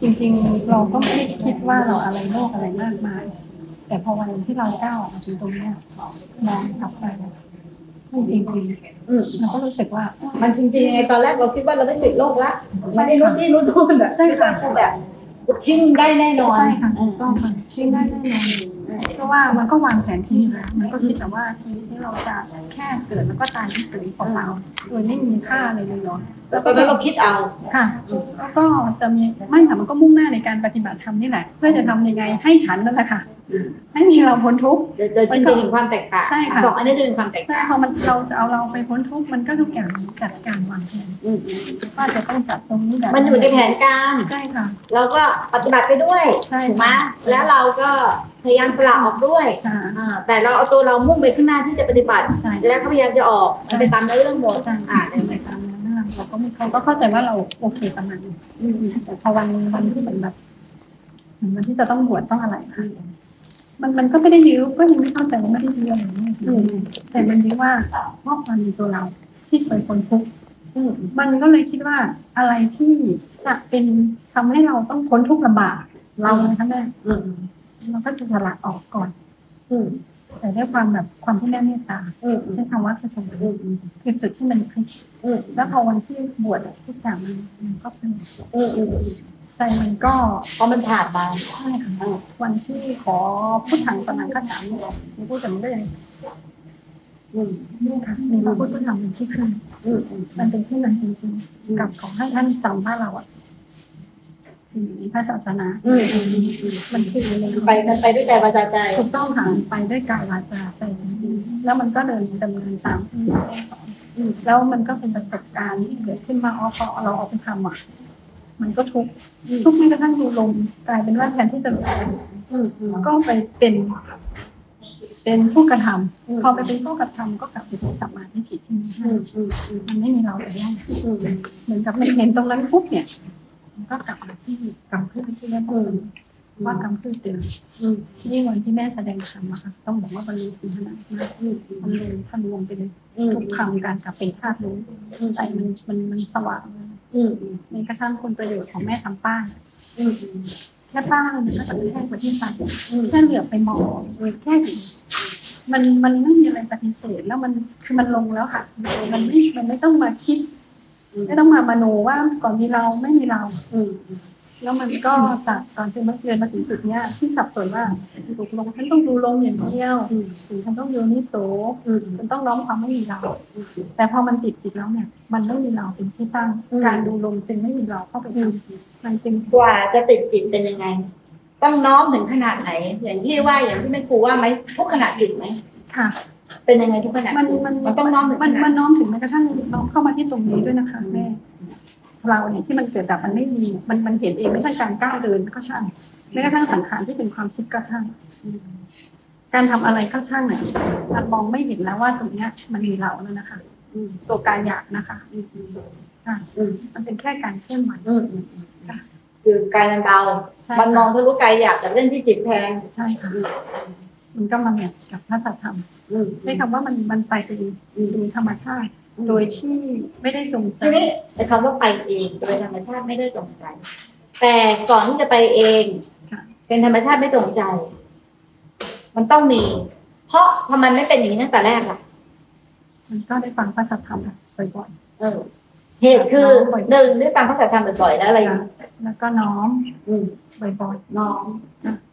จริงๆ เราก็ไม่ได้คิดว่าเราอะไรโลกอะไรมากมาย แต่พอวันที่เราก้าวออกมาถึงตรงเนี้ยมองกลับไปมันจริงอืมๆเราก็รู้สึกว่า มันจริงๆไงตอนแรกเราคิดว่าเราไม่ติดโรคละใช่ไม่ได้รู้ค่ะที่รู้ทุนอะใช่ค่ะคือแบบทิ้งได้แน่นอนใช่ค่ะถูกต้องค่ะชิ่งได้แน่นอนเพ ราะว่ามันก็วางแผนที่อยู่แล้วมันก็คิดแต่ว่าชีวิตที่เราจะแค่เกิดแล้วก็ตายเฉยๆของเราโดยไม่มีค่าอะไรเลยเนาะแล้วตอนนั้นเราคิดเอาค่ะ แล้วก็จะมีไม่ค่ะมันก็มุ่งหน้าในการปฏิบัติธรรมนี่แหละ เพื่อจะทำยังไงให้ฉันนั่นแหละค่ะให้มีเราพ้นทุกข์โดยโดยจริงจะเห็นความแตกต่างใช่ค่ะสองอันนี้จะเป็นความแตกใช่ต่างพอมันเราจะเอาเราไปพ้นทุกข์มันก็ทุกอย่างจัดการวางแผนอืมอืมว่าจะต้องจัดตรงนี้แบบมันอยู่ในแผนการใช่ค่ะเราก็ปฏิบัติไปด้วยใช่ถูกไหมค่ะแล้วเราก็พยายามสละออกด้วยค่ะอ่าแต่เราเอาตัวเรามุ่งไปข้างหน้าที่จะปฏิบัติใช่แล้วก็พยายามจะออกมันไปตามเนื้อเรื่องหมดใช่อ่าเป็นไปตามนั้นนั่นแหละเราก็ไม่เขาก็เข้าใจว่าเราโอเคประมาณนี้อืมอืมแต่พอวันวันที่เหมือนแบบเหมือนวันที่จะต้องบวชต้องอะไรค่ะมันมันก็ไม่ได้ยื้อก็ยังไม่เข้าใจว่าไม่ได้ยื้ออะไรนี่อืมแต่มันยื้อว่าเพราะความมีตัวเราที่เคยพ้นทุกข์อืมมันก็เลยคิดว่าอะไรที่จะเป็นทำให้เราต้องพ้นทุกข์ลำบาก เรานะคะแม่อืม เราก็จะสละออกก่อน อืมแต่ด้วยความแบบความที่แม่เมตตาอืมใช้คำว่าคือตรงอืนี้มคือจุดที่มันพลิกอืมแล้วพอวันที่บวชอะทุกอย่างมันมันก็เป็นอืมอืมใจมันก็เพราะมันผ่านมาใช่ค่ะวันที่ขอพุทธังตอนนั้นก็ถามมีพูดแต่มันก็ยังอืมนี่ค่ะมีพระพุทธธรรมเป็นที่ขึ้นอืมอืมมันเป็นเช่นนั้นจริงๆกับขอให้ท่านจำว่าเราอะมี พระศาสนาอืมอืมอืมมันคือในไปมันไปด้วยใจวาจาใจถูกต้องค่ะไปด้วยกายวาจาใจจริงๆแล้วมันก็เดินดำเนินตามที่เราสอนแล้วมันก็เป็นประสบการณ์ที่เกิดขึ้นมาอ๋อพอเราเอาไปทำอะมันก็ทุกข์ทุกข์แม้กระทั่งดูลมกลายเป็นว่าแทนที่จะอืมอืมก็ไปเป็น เป็นผู้กระทำอืมพอไปเป็นผู้กระทำก็กลับไปเป็นสัมมาทิฏฐิที่ไม่ใช่อืมอืมอืมมันไม่มีเราแต่แรกอืมเหมือนกับมันเห็นตรงนั้นปุ๊บเนี่ยมัน ก็กลับมาที่กรรมพืชที่แม่พูดว่ากรรมพืชเดิมอืมยิ่งวันที่แม่แสดงธรรมอะค่ะต้องบอกว่าบรรลุสีขนาดมากมันเลยทะลวงไปเลยอืมทุกคำการกลับเป็นธาตุรู้ใจมันมันมันสว่างเลยอืมในกระทั่งคุณประโยชน์ของแม่ทำป้ายอืมแค่ป้ายมันก็จะแค่กว่าที่ใจอืมแค่เหลือบไปมองแค่เห็นมันมันไม่มีอะไรปฏิเสธแล้วมันคือมันลงแล้วค่ะ มันไม่มันไม่ต้องมาคิด ไม่ต้องมามโนว่าก่อนมีเราไม่มีเรา อืมแล้วมันก็จากตอนที่มันเดินมาถึงจุดเนี้ยที่สับสนว่าตกลงฉันต้องดูลงอย่างเดียวอืมหรือฉันต้องดูนิโสอืมฉันต้องน้อมความไม่มีเรา แต่พอมันติดจิตแล้วเนี่ย มันไม่มีเราเป็นที่ตั้งอืมการดูลมจึงไม่มีเราเข้าไปทำมันจึงกว่าจะติดจิตเป็นยังไง ต้องน้อมถึงขนาดไหน อย่างที่ว่าอย่างที่แม่ครูว่าไหมทุกขณะจิตไหมค่ะ เป็นยังไงทุกขณะมันจิตมันมันต้องน้อมถึงมันขนามัดนน้อมถึงแม้กระทั่งน้อมเข้ามาที่ตรงนี้ด้วยนะคะแม่เราเนี่ยที่มันเกิดดับมันไม่มีมันมันเห็นเองไม่ใช่การก้าวเดินก็ช่างแม้กระทั่งสังขารที่เป็นความคิดก็ช่างการทำอะไรก็ช่างเนี่ยมันมองไม่เห็นแล้วว่าตรงเนี้ย มันมีเราแล้วนะคะอืมตัวกายอยากนะคะอืมอืมค่ะอืมมันเป็นแค่การเคลื่อนไหวอืมอืมคือกายมันเบาใช่มันมองทะลุกายอยากแต่เล่นที่จิตแทนใช่ค่ะ มันก็มาแมทกับพระสัทธรรมอืมใช้คำว่ามันมันไปเองโดยธรรมชาติ โดยที่ไม่ได้จงใจทีนี้ไอ้คำว่าไปเองโดยธรรมชาติไม่ได้จงใจ แต่ก่อนที่จะไปเองค่ะเป็นธรรมชาติไม่จงใจ มันต้องมี เพราะทำไมไม่เป็นอย่างนี้ตั้งแต่แรกล่ะ มันก็ได้ฟังพระสัทธรรมบ่อยเออ เหตุคือหนึ่งได้ฟังพระสัทธรรมบ่อยๆแล้วอะไรๆอีค่ะกแล้วก็น้อมอืมบ่อยน้อง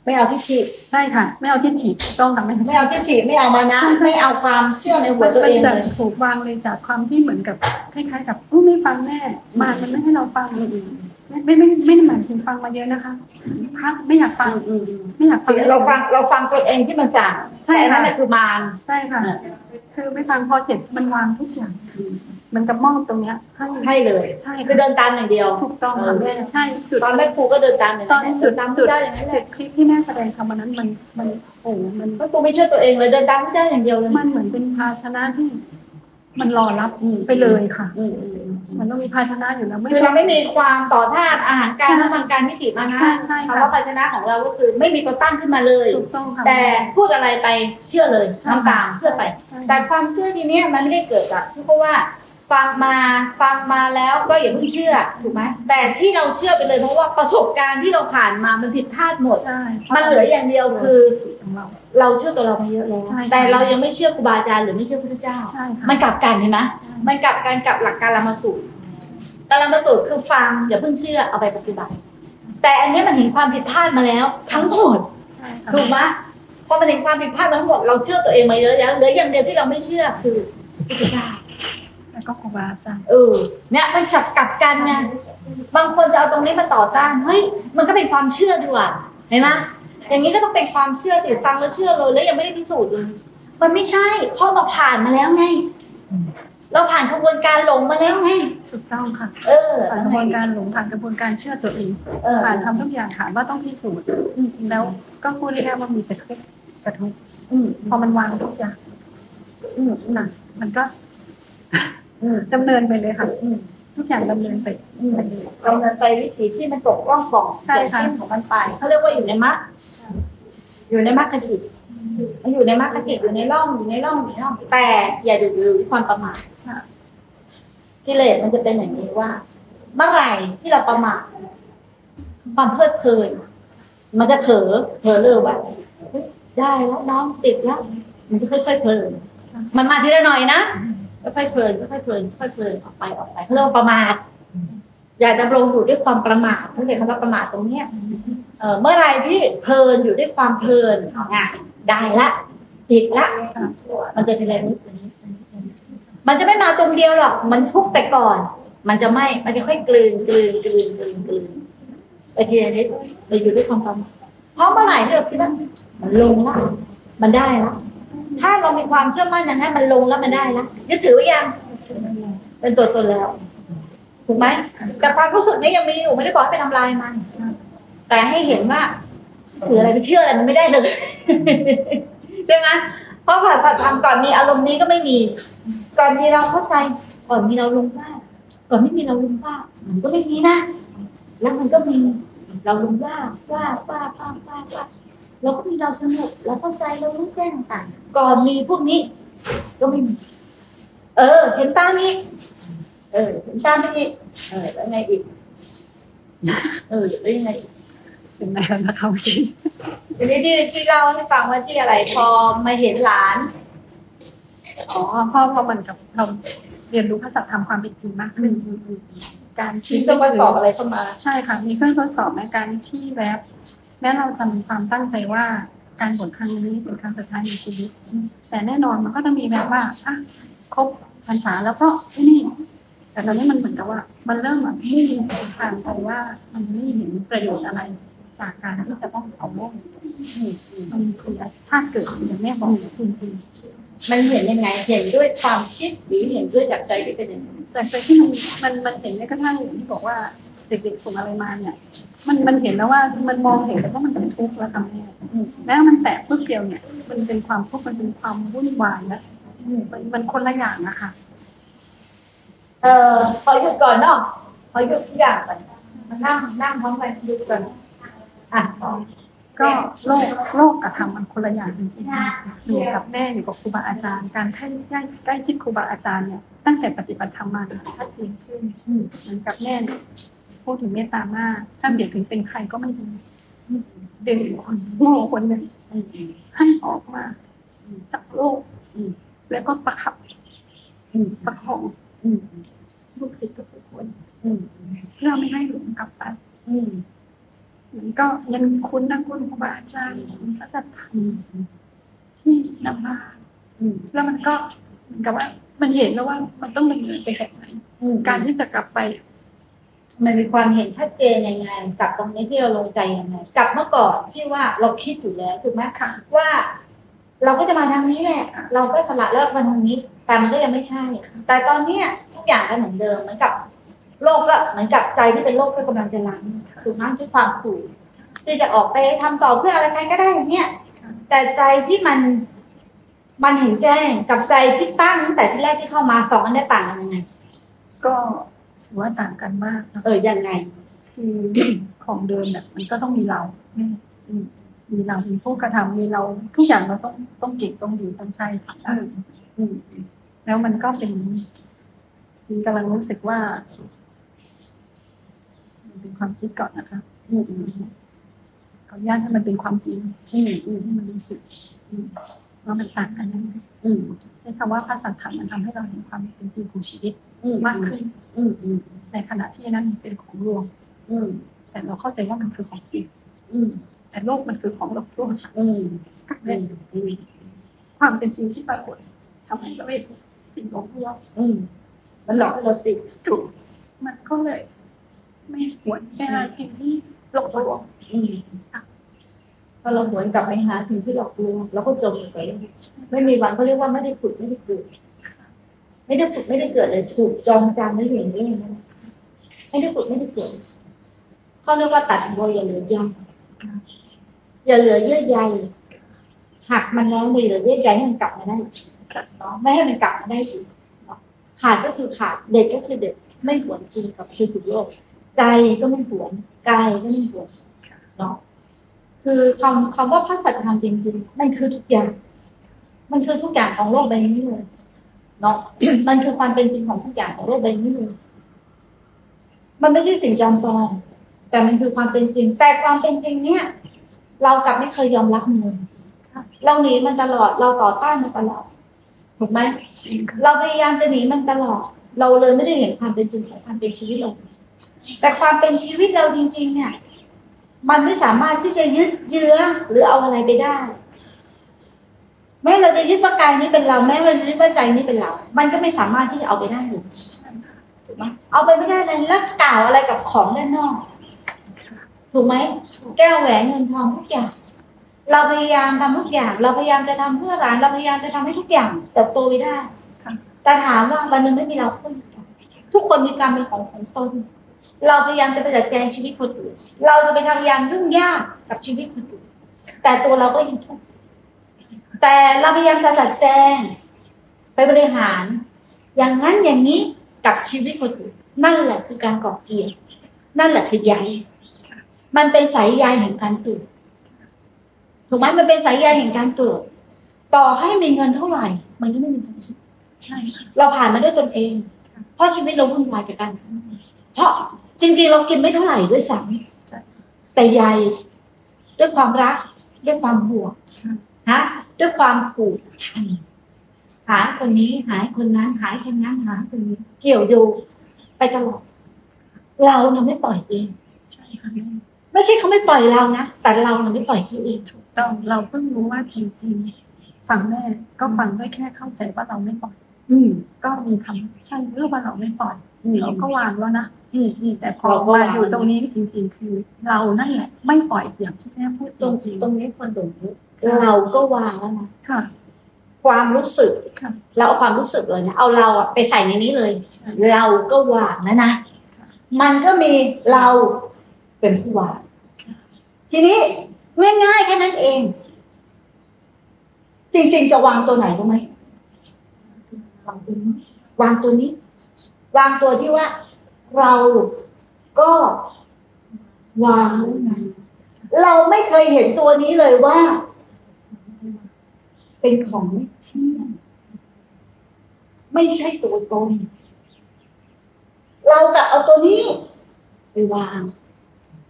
ไม่เอาที่ฉีดๆใช่ค่ะ ไม่เอาที่ถีบต้องทำไม่ไม่เอาที่ฉีดไม่เอามานะไม่เอาความเชื่อในหัวมันตัวเองจะเลยถูกวางเลยจากความที่เหมือนกับคล้ายๆ กับอู้ไม่ฟังแม่มามันไม่ให้เราฟังอืมอืมไม่ไม่ไม่ไม่ได้หมายถึงฟังมาเยอะนะคะพักไม่อยากฟังอืมอืมไม่อยากฟังเราฟังเราฟังตัวเองที่มันสั่งใช่แต่อันนั้นค่ะน่ะคือมารใช่ค่ะ คือไม่ฟังพอเสร็จมันวางทุกอย่าง เหมันกับมอบตรงเนี้ยให้ให้เลยใช่คือค่ะเดินตามอย่างเดียวถูกต้องค่ะแม่ใช่จุดตอนแม่ครูก็เดินตามอย่างตอนั้นนจุดตามจุดได้อย่างนั้นแหจุละดคลิปที่แม่แสดงทำวันนั้นมันมันโอ้มันแม่ครูไม่เชื่อตัวเองเลยเดินตามพระเจ้าอย่างเดียวเลยมันเหมือนเป็นภาชนะที่ มันรอรับอืมไปเลยค่ะอืมอืมอืมมันต้องมีภาชนะอยู่แล้วไม่คือเราไม่มีความต่อต้านอาหารการและทางการนิติมานะใช่ใช่ค่ะคำว่าภาชนะของเราก็คือไม่มีตัวตั้งขึ้นมาเลยถูกต้องค่ะแต่พูดอะไรไปเชื่อเลยใช่ทำตามเชื่อไปใช่แต่ความเชื่อทีเนี้ยมันไม่ได้เกิดจากที่เพราะว่า ฟังมาฟังมาแล้วก็อย่าเพิ่งเชื่อถูกไหมแต่ที่เราเชื่อไปเลยเพราะว่าประสบการณ์ที่เราผ่านมามันผิดพลาดหมดใช่มันเหลืออย่างเดียวคือของเราเราเชื่อตัวเรามาเยอะแล้วใช่ค่ะแต่เรายังไม่เชื่อครูบาอาจารย์หรือไม่เชื่อพระเจ้าใช่ค่ะมันกลับกันเห็นไหมใช่มันกลับกันกับหลักการละมาสูตรการละมาสูตรคือฟังอย่าเพิ่งเชื่อเอาไปปฏิบัติ แต่อันนี้มันเห็นความผิดพลาดมาแล้ว ทั้งหมดใช่ค่ะถูกไหมพอมันเห็นความผิดพลาดมาทั้งหมดเราเชื่อตัวเองมาเยอะแล้วเหลืออย่างเดียวที่เราไม่เชื่อคือพระเจ้า แล้วก็ครูบาอาจารย์เออเนี่ยมันกลับกลับกันไงบางคนจะเอาตรงนี้มาต่อต้านเฮ้ยมันก็เป็นความเชื่อดีกว่าเห็นไหมอย่างนี้ก็ต้องเป็นความเชื่อติดฟังแล้วเชื่อเลยแล้วยังไม่ได้พิสูจน์เลยมันไม่ใช่ เพราะเราผ่านมาแล้วไง เราผ่านกระบวนการหลงมาแล้วไงถูกต้องค่ะเออผ่านกระบวนการหลงผ่านกระบวนการเชื่อตัวเองเออผ่านทำทุกอย่างค่ะว่าต้องพิสูจน์แล้วก็พูดได้แค่ว่ามีแต่ทุกข์กระทุกข์อืมพอมันวางทุกอย่างอืมน่ะมันก็อืม ดำเนินไปเลยค่ะอืมทุกอย่างดำเนินไปอืมเราเดินไปวิถีที่มันตกร่องปล่องใช่ค่ะเส้นของมันไปเขาเรียกว่าอยู่ในมรรคอยู่ในมรรคจิตมันอยู่ในมรรคจิตอยู่ในร่องอยู่ในร่องอยู่ในร่องแต่อย่าดูดูที่ความประมาทค่ะกิเลสมันจะเป็นอย่างนี้ว่า เมื่อไหร่ที่เราประมาทความเพลิดเพลินมันจะเผลอเผลอเลยว่าเฮ้ยได้แล้วน้องติดแล้ว มันจะค่อยๆเพลินมันมาทีละหน่อยนะ ค่อยๆเพลินค่อยๆเพลินค่อยๆเพลินออกไปออกไปเขาเรียกว่าประมาทอย่าดำรงอยู่ด้วยความประมาทเขาเรียกคำว่าประมาทตรงเนี้ยเออเมื่อไหรที่เพลินอยู่ด้วยความเพลินอะได้ละติดละ มันจะทีลนิดละนิดละนิดละนิดมันจะไม่มาตรงเดียวหรอก มันทุกแต่ก่อน มันจะไม่ มันจะค่อยกลืนกลืนกลืนกลืนกลืนไปทีละนิดเราอยู่ด้วยความประมาทเพราะเมื่อไหร่ที่เราคิดว่ามันลงละมันได้ละ ถ้าเรามีความเชื่อมั่นอย่างนั้นมันลงแล้วมันได้ละยึดถือไว้ยัง เป็นตัวตนแล้ว ถูกไหมแต่ความรู้สึกนี้ยังมีอยู่ไม่ได้บอกไปทำลายมัน แต่ให้เห็นว่าถืออะไรไปเชื่ออะไรมันไม่ได้เลยใช่ไหมเพราะภาษาธรรมก่อนมีอารมณ์นี้ก็ไม่มี ก่อนมีเราเข้าใจ ก่อนมีเราลงบ้างก่อนไม่มีเราลงบ้างมันก็ไม่มีนะ แล้วมันก็มีเราลงบ้างว่าว่าว่าว่าว่า เราก็มีเราสนุกเราเข้าใจเรารู้แจ้งต่างๆก่อนมีพวกนี้ ก็ไม่มีเออ เห็นตามนี้ เออ เห็นตามนี้เออแล้วไงอีกเออแล้วยังไงอีกเป็นไงแล้วนะคะเมื่อกี้ทีนี้ที่ที่เล่าให้ฟังว่าที่อะไร พอมาเห็นหลาน อ๋อเพราะเพราะมันกับเราเรียนรู้ภาษาธรรมความเป็นจริงมากขึ้นการที่ที่ต้องมาสอบอะไรเข้ามา ใช่ค่ะ มีเครื่องทดสอบในการที่แวบ แม้เราจะมีความตั้งใจว่าการบวชครั้งนี้เป็นครั้งสุดท้ายในชีวิต แต่แน่นอนมันก็ต้องมีแบบว่าอะครบพรรษาแล้วก็ที่นี่ แต่ตอนนี้มันเหมือนกับว่า มันเริ่มแบบไมุ่งทางไปว่ามันไม่เห็นประโยชน์อะไร จากการที่จะต้องเอาโลกมันเสียชาติเกิดอย่างแม่บอกจริงมันเห็นยังไงเห็นด้วยความคิดหรือเห็นด้วยจากใจที่เป็นอย่างนี้ๆแต่แต่ที่มันมันมันเห็นแม้กระทั่งอย่างที่บอกว่า เด็กๆส่งอะไรมาเนี่ย มันมันเห็นแล้วว่ามันมองเห็นแล้วว่ามันเป็นทุกข์แล้วค่ะแม่แม้ว่ามันแตะปึ๊บเดียวเนี่ย มันเป็นความทุกข์มันเป็นความวุ่นวายแล้วมันมันคนละอย่างนะคะเออขอหยุดก่อนเนาะขอหยุดทุกอย่างก่อนมานั่งนั่งพร้อมกันหยุดก่อนอะก็โลกโลกกับธรรมมันคนละอย่างจริงๆอยู่กับแม่อยู่กับครูบาอาจารย์ การใกล้ใกล้ใกล้ชิดครูบาอาจารย์เนี่ยตั้งแต่ปฏิบัติธรรมมาเนี่ยชัดเจนขึ้นเหมือนกับแม่เนี่ย พูดถึงเมตตามาก ถ้าเปรียบถึงเป็นใครก็ไม่ดีดึงคนโง่คนหนึ่งให้ออกมาจากโลกแล้วก็ประคับประคองลูกศิษย์ทุกคนเพื่อไม่ให้หลงกลับไปมันก็ยังคุ้นนะคุณครูบาอาจารย์คุณพระสัทธรรมที่นำมาแล้วมันก็เหมือนกับว่า มันเห็นแล้วว่ามันต้องดำเนินไปแบบไหนการที่จะกลับไป มันมีความเห็นชัดเจนยังไงกับตรงนี้ที่เราลงใจยังไงกับเมื่อก่อนที่ว่าเราคิดอยู่แล้วถูกไหมค่ะว่า เราก็จะมาทางนี้แหละเราก็สละเลิกมาทางนี้ แต่มันก็ยังไม่ใช่ แต่ตอนเนี้ยทุกอย่างก็เหมือนเดิมเหมือนกับโลกก็เหมือนกับใจที่เป็นโลกก็กำลังจะล้างถูกไหมด้วยความถูกที่จะออกไปทำต่อเพื่ออะไรใครก็ได้อย่างเนี้ยแต่ใจที่มันมันเห็นแจ้งกับใจที่ตั้งตั้งแต่ที่แรกที่เข้ามาสองอันนี้ต่างกันยังไงก็ ถือว่าต่างกันมากนะเออยังไง คือของเดิมเนี่ยมันก็ต้องมีเราแม่อืมมีเรามีผู้กระทำมีเราทุกอย่างเราต้องต้องเก่งต้องดีต้องใช่ทำได้อืมแล้วมันก็เป็นจริงกำลังรู้สึกว่ามันเป็นความคิดก่อนนะคะอืมอืมขออนุญาตให้มันเป็นความจริงอืมอืมที่มันรู้สึกอืม ว่ามันต่างกันยังไงอืมใช้คำว่าพระสัทธรรมมันทำให้เราเห็นความเป็นจริงของชีวิตอืมมากขึ้นอืมอืมในขณะที่นั้นเป็นของลวงอืมแต่เราเข้าใจว่ามันคือของจริงอืมแต่โลกมันคือของหลอกลวงอืมและความเป็นจริงที่ปรากฏทำให้เราเห็นสิ่งหลอกลวงอืมมันหลอกให้เราติดถูกมันก็เลย ไม่ควรแค่สิ่งที่หลอกลวง พอเราหวนกลับไปหาสิ่งที่หลอกลวงเราก็จมอยู่กับเรื่องไม่มีวันเขาเรียกว่าไม่ได้ผุดไม่ได้เกิด ไม่ได้ผุดไม่ได้เกิดเลยถูกจองจำไม่เห็นเรื่องนั้นไม่ได้ผุดไม่ได้เกิดเขาเรียกว่าตัดบัวอย่าเหลือใยอย่าเหลือเยื่อใยหักมันน้อยมือเหลือเยื่อใยให้มันกลับมาได้เนาะไม่ให้มันกลับมาได้อีกขาดก็คือขาดเด็กก็คือเด็กไม่หวนจริงกับคือสุโลก ใจก็ไม่หวนกายก็ไม่หวนเนาะ คือคำคำว่าพระสัจธรรมจริงๆมันคือทุกอย่าง มันคือทุกอย่างของโลกใบนี้เลยเนาะมันคือความเป็นจริงของทุกอย่างของโลกใบนี้เลยมันไม่ใช่สิ่งจำปองแต่มันคือความเป็นจริง แต่ความเป็นจริงเนี่ย เรากลับไม่เคยยอมรับมันเลยเราหนีมันตลอด เราต่อต้านมันตลอดถูกไหมจริงค่ะเราพยายามจะหนีมันตลอด เราเลยไม่ได้เห็นความเป็นจริงของความเป็นชีวิตเราแต่ความเป็นชีวิตเราจริง ๆ เนี่ย มันไม่สามารถที่จะยึดเยื้อหรือเอาอะไรไปได้ แม้เราจะยึดว่ากายนี้เป็นเรา แม้เราจะยึดว่าใจนี้เป็นเรา มันก็ไม่สามารถที่จะเอาไปได้อยู่ถูกไหมเอาไปไม่ได้เลยแล้วกล่าวอะไรกับของด้านนอก ถูกไหมแก้วแหวนเงินทองทุกอย่างเราพยายามทำทุกอย่าง เราพยายามจะทำเพื่อร้าน เราพยายามจะทำให้ทุกอย่างเติบโตไปได้แต่ถามว่าวันหนึ่งไม่มีเราขึ้นทุกคนมีกรรมเป็นของของตน เราพยายามจะไปจัดแจงชีวิตคนอื่น เราจะไปทำพยายามยุ่งยากกับชีวิตคนอื่น แต่ตัวเราก็ยังทุกข์แต่เราพยายามจะจัดแจง ไปบริหาร อย่างนั้นอย่างนี้กับชีวิตคนอื่น นั่นแหละคือการก่อเกียรตินั่นแหละคือใยมันเป็นสายใยแห่งการเกิดถูกไหมมันเป็นสายใยแห่งการเกิดต่อให้มีเงินเท่าไหร่ มันก็ไม่มีความสุขใช่ค่ะเราผ่านมาด้วยตนเอง เพราะชีวิตเราวุ่นวายกับการเพราะ จริงๆเรากินไม่เท่าไหร่ด้วยซ้ำแต่ใยด้วยความรัก ด้วยความห่วงใช่ฮะด้วยความผูกพันหาคนนี้หาคนนั้น หาคนนั้นหาคนนี้เกี่ยวโยงไปตลอด เราเนี่ยไม่ปล่อยเองใช่ค่ะแม่ไม่ใช่เขาไม่ปล่อยเรานะแต่เราเนี่ยไม่ปล่อยเขาเองถูกต้องเราเพิ่งรู้ว่าจริงๆฟังแม่ก็ฟังด้วยแค่เข้าใจว่าเราไม่ปล่อย อืมก็มีคำใช่เรื่องว่าเราไม่ปล่อยอืมเราก็วางแล้วนะ อืมอืมแต่พอเราก็มาวางอยู่ตรงนี้จริง ๆ คือ เรานั่นแหละ ไม่ปล่อยอย่างที่แม่พูดตรงจริงตรงนี้ควรตรงนี้เราก็วางแล้วนะๆค่ะ ความรู้สึกค่ะเราเอาความรู้สึกเลยนะเอาเราอะไปใส่ในนี้เลยใช่เราก็วางแล้วนะมันก็มีเราเป็นผู้วางทีนี้ง่ายๆแค่นั้นเอง จริง ๆ จะวางตัวไหนรู้ไหมวางตัวนี้ วางตัวนี้ วางตัวที่ว่า เราก็วางเราไม่เคยเห็นตัวนี้เลยว่า เป็นของไม่เที่ยงไม่ใช่ตัวตน เราจะเอาตัวนี้ ไปวาง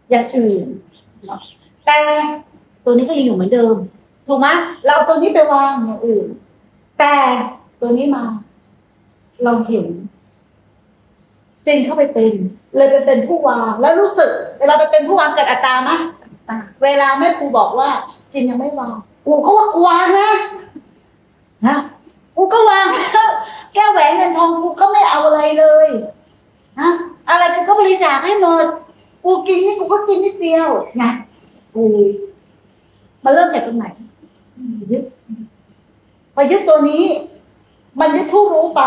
อย่างอื่น แต่ตัวนี้ก็ยังอยู่เหมือนเดิม ถูกไหมเราเอาตัวนี้ไปวางอย่างอื่น แต่ตัวนี้มา เราเห็น จริงเข้าไปเป็น เลยไปเป็นผู้วางแล้วรู้สึก เวลาไปเป็นผู้วางเกิดอัตตาไหมเวลาแม่ครูบอกว่า จินยังไม่วางกูก็ว่ากูวางนะนะกูก็วางแล้วแก้วแหวนเงินทองกูก็ไม่เอาอะไรเลยนะอะไรกูก็บริจาคให้หมดกูกินนี่กูก็กินนิดเดียวนะกูมันเริ่มจากตรงไหนยึดพอยึดตัวนี้ มันยึดผู้รู้ไป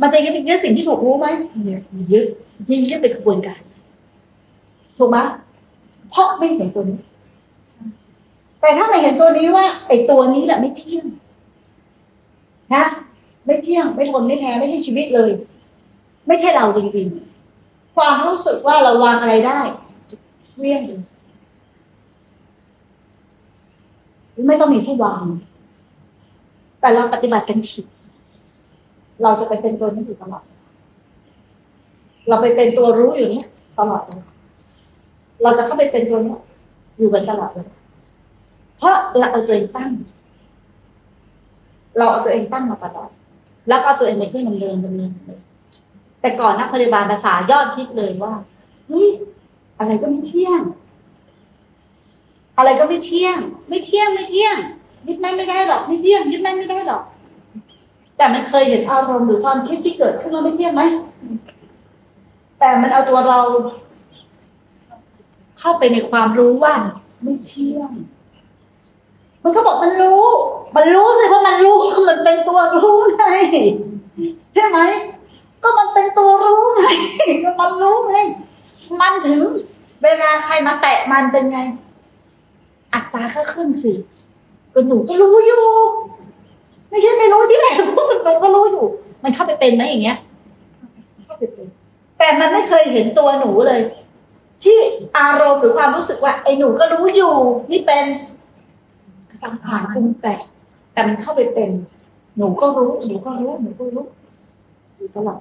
มันจะยึดยึดสิ่งที่ถูกรู้ไหมเยอะยึดยิ่งยึดเป็นกระบวนการถูกไหมเพราะไม่เห็นตัวนี้ แต่ถ้าไม่เห็นตัวนี้ว่า ไอ้ตัวนี้แหละไม่เที่ยงนะไม่เที่ยง ไม่ทนไม่แท้ไม่ใช่ชีวิตเลย ไม่ใช่เราจริงๆ ความรู้สึกว่าเราวางอะไรได้เวี่ยงเลยไม่ต้องมีผู้วาง แต่เราปฏิบัติกันผิด เราจะไปเป็นตัวนี้อยู่ตลอด เราไปเป็นตัวรู้อยู่เนี้ยตลอดเลยเราจะเข้าไปเป็นตัวนี้อยู่กันตลอดเลยเพราะเราเอาตัวเองตั้ง เราเอาตัวเองตั้งมาตลอด แล้วก็เอาตัวเองเป็นเครื่องดำเนินดำเนินแต่ก่อนนักปฏิบัติภาษายอดคิดเลยว่าเฮ้ยอะไรก็ไม่เที่ยง อะไรก็ไม่เที่ยง ไม่เที่ยงไม่เที่ยงยึดแม่นไม่ได้หรอก ไม่เที่ยงยึดแม่นไม่ได้หรอก แต่มันเคยเห็นอารมณ์หรือความคิดที่เกิดขึ้นแล้วไม่เที่ยงไหม แต่มันเอาตัวเรา เข้าไปในความรู้ว่าไม่เที่ยง มันก็บอกมันรู้ มันรู้สิว่ามันรู้มันเป็นตัวรู้ไงใช่ไหม ก็มันเป็นตัวรู้ไงก็มันรู้ไง มันถึงเวลาใครมาแตะมันเป็นไง อัตราก็ขึ้นสิก็หนูก็รู้อยู่ ไม่ใช่ไม่รู้ที่ไหนรู้หนูก็รู้อยู่ มันเข้าไปเป็นไหมอย่างเงี้ยเข้าไปเป็น แต่มันไม่เคยเห็นตัวหนูเลย ที่อารมณ์หรือความรู้สึกว่า ไอ้หนูก็รู้อยู่ นี่เป็นสังขารปรุงแต่งแต่มันเข้าไปเป็น หนูก็รู้ หนูก็รู้ หนูก็รู้อยู่ตลอด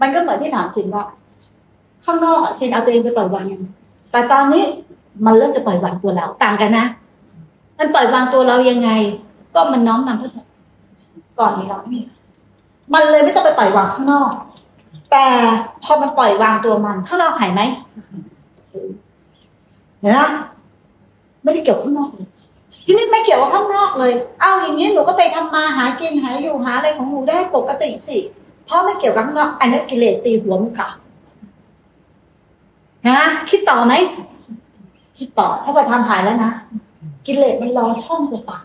มันก็เหมือนที่ถามจินว่า ข้างนอกจินเอาตัวเองไปปล่อยวางยังแต่ตอนนี้มันเริ่มจะปล่อยวางตัวเรา ต่างกันนะ มันปล่อยวางตัวเรายังไง ก็มันน้อมนำพระสัจก่อนมีเราไม่มีมันเลยไม่ต้องไปปล่อยวางข้างนอก แต่พอมันปล่อยวางตัวมันข้างนอกหายไหมเห็นไหมไม่ได้เกี่ยวข้างนอกเลยทีนี่ไม่เกี่ยวกับข้างนอกเลย เอาอย่างนี้หนูก็ไปทำมาหากินหาอยู่หาอะไรของหนูได้ปกติสิเพราะไม่เกี่ยวกับข้างนอกอันนี้กิเลสตีหัวมันกลับนะคิดต่อไหมคิดต่อถ้าจะทำหายแล้วนะกิเลสมันรอช่องตัวปาก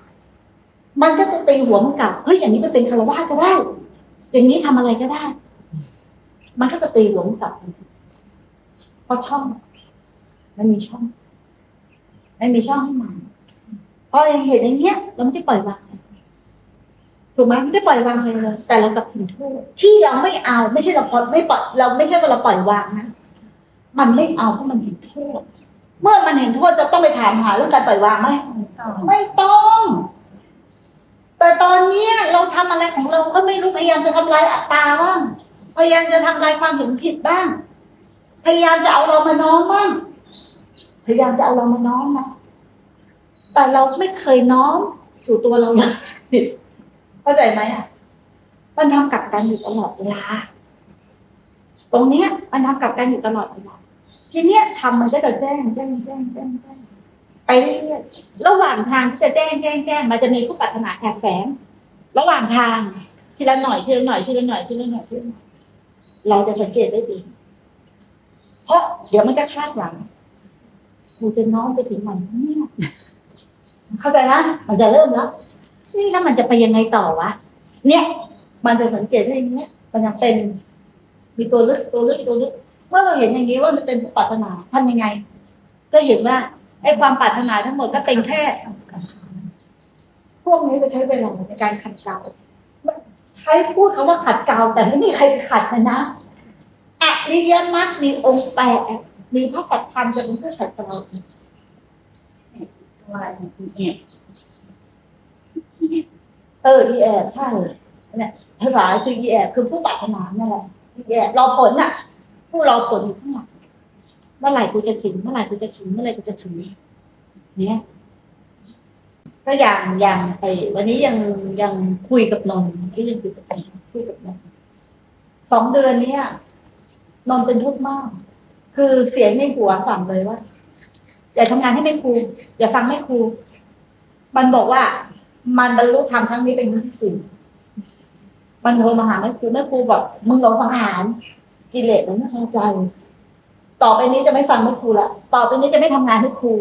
มันก็จะตีหัวมันกลับเฮ้ยอย่างนี้ไปเป็นคารวะก็ได้ อย่างนี้ทำอะไรก็ได้ มันก็จะตีหัวมันกลับเพราะช่อง มันมีช่องไม่มีช่องให้มันพอยังเห็นอย่างเงี้ยเราไม่ได้ปล่อยวางถูกไหมไม่ได้ปล่อยวางเลยเลยแต่เรากับถึงโทษที่เราไม่เอา ไม่ใช่เราปล่อยไม่ปล่อยเราไม่ใช่ว่าเราปล่อยวางนะมันไม่เอาเพราะมันเห็นโทษเมื่อมันเห็นโทษจะต้องไปถามหาเรื่องการปล่อยวางไหมไม่ต้อง แต่ตอนนี้เราทำอะไรของเราก็ไม่รู้พยายามจะทำลายอัตตาบ้างพยายามจะทำลายความเห็นผิดบ้าง พยายามจะเอาเรามาน้อมบ้างพยายามจะเอาเรามาน้อมนะแต่เราไม่เคยน้อมสู่ตัวเราเลยเข้าใจไหมอะมันทำกลับกันอยู่ตลอดเวลาตรงเนี้ยมันทำกลับกันอยู่ตลอดเวลาทีเนี้ยทำมันก็จะแจ้งแจ้งแจ้งแจ้งแจ้ง ไปเรื่อยๆระหว่างทางที่จะแจ้งแจ้งแจ้งมันจะมีผู้ปรารถนาแอบแฝงระหว่างทางทีละหน่อยทีละหน่อยทีละหน่อยทีละหน่อยทีละหน่อยเราจะสังเกตได้ดี เพราะเดี๋ยวมันจะคาดหวังกูจะน้อมไปถึงมันเนี่ยเข้าใจไหมมันจะเริ่มแล้วนี่แล้วมันจะไปยังไงต่อวะเนี่ย มันจะสังเกตได้อย่างเนี้ย มันยังเป็นมีตัวลึกตัวลึกตัวลึกเมื่อเราเห็นอย่างนี้ว่ามันเป็นผู้ปรารถนาทำยังไง ก็เห็นว่า ไอ้ความปรารถนาทั้งหมดก็เป็นแค่ พวกนี้จะใช้เวลาในการขัดเกลาใช้พูดคำว่าขัดเกลาแต่ไม่มีใครขัดมันนะอริยมรรคมีองค์แปดมีพระสัทธรรมจะเป็นผู้ขัดเกลาเอออีแอบใช่เนี่ยภาษาคืออีแอบคือผู้ปรารถนานั่นแหละอีแอบรอผลน่ะ ผู้รอผลอยู่ข้างหลัง เมื่อไหร่กูจะถึงเมื่อไหร่กูจะถึงเมื่อไหร่กูจะถึงเนี่ยก็อย่างอย่างไอ้วันนี้ยังยังคุยกับนนท์ที่ยังคุยกับนนท์คุยกับนนท์สองเดือนเนี้ยนนท์เป็นทุกข์มาก คือเสียงในหัวสั่งเลยว่าอย่าทำงานให้แม่ครูอย่าฟังแม่ครู มันบอกว่า มันบรรลุธรรมครั้งนี้เป็นครั้งที่สี่มันโทรมาหาแม่ครูแม่ครูบอกมึงหลงสังหารกิเลสมันไม่เข้าใจ ต่อไปนี้จะไม่ฟังแม่ครูละต่อไปนี้จะไม่ทำงานให้ครู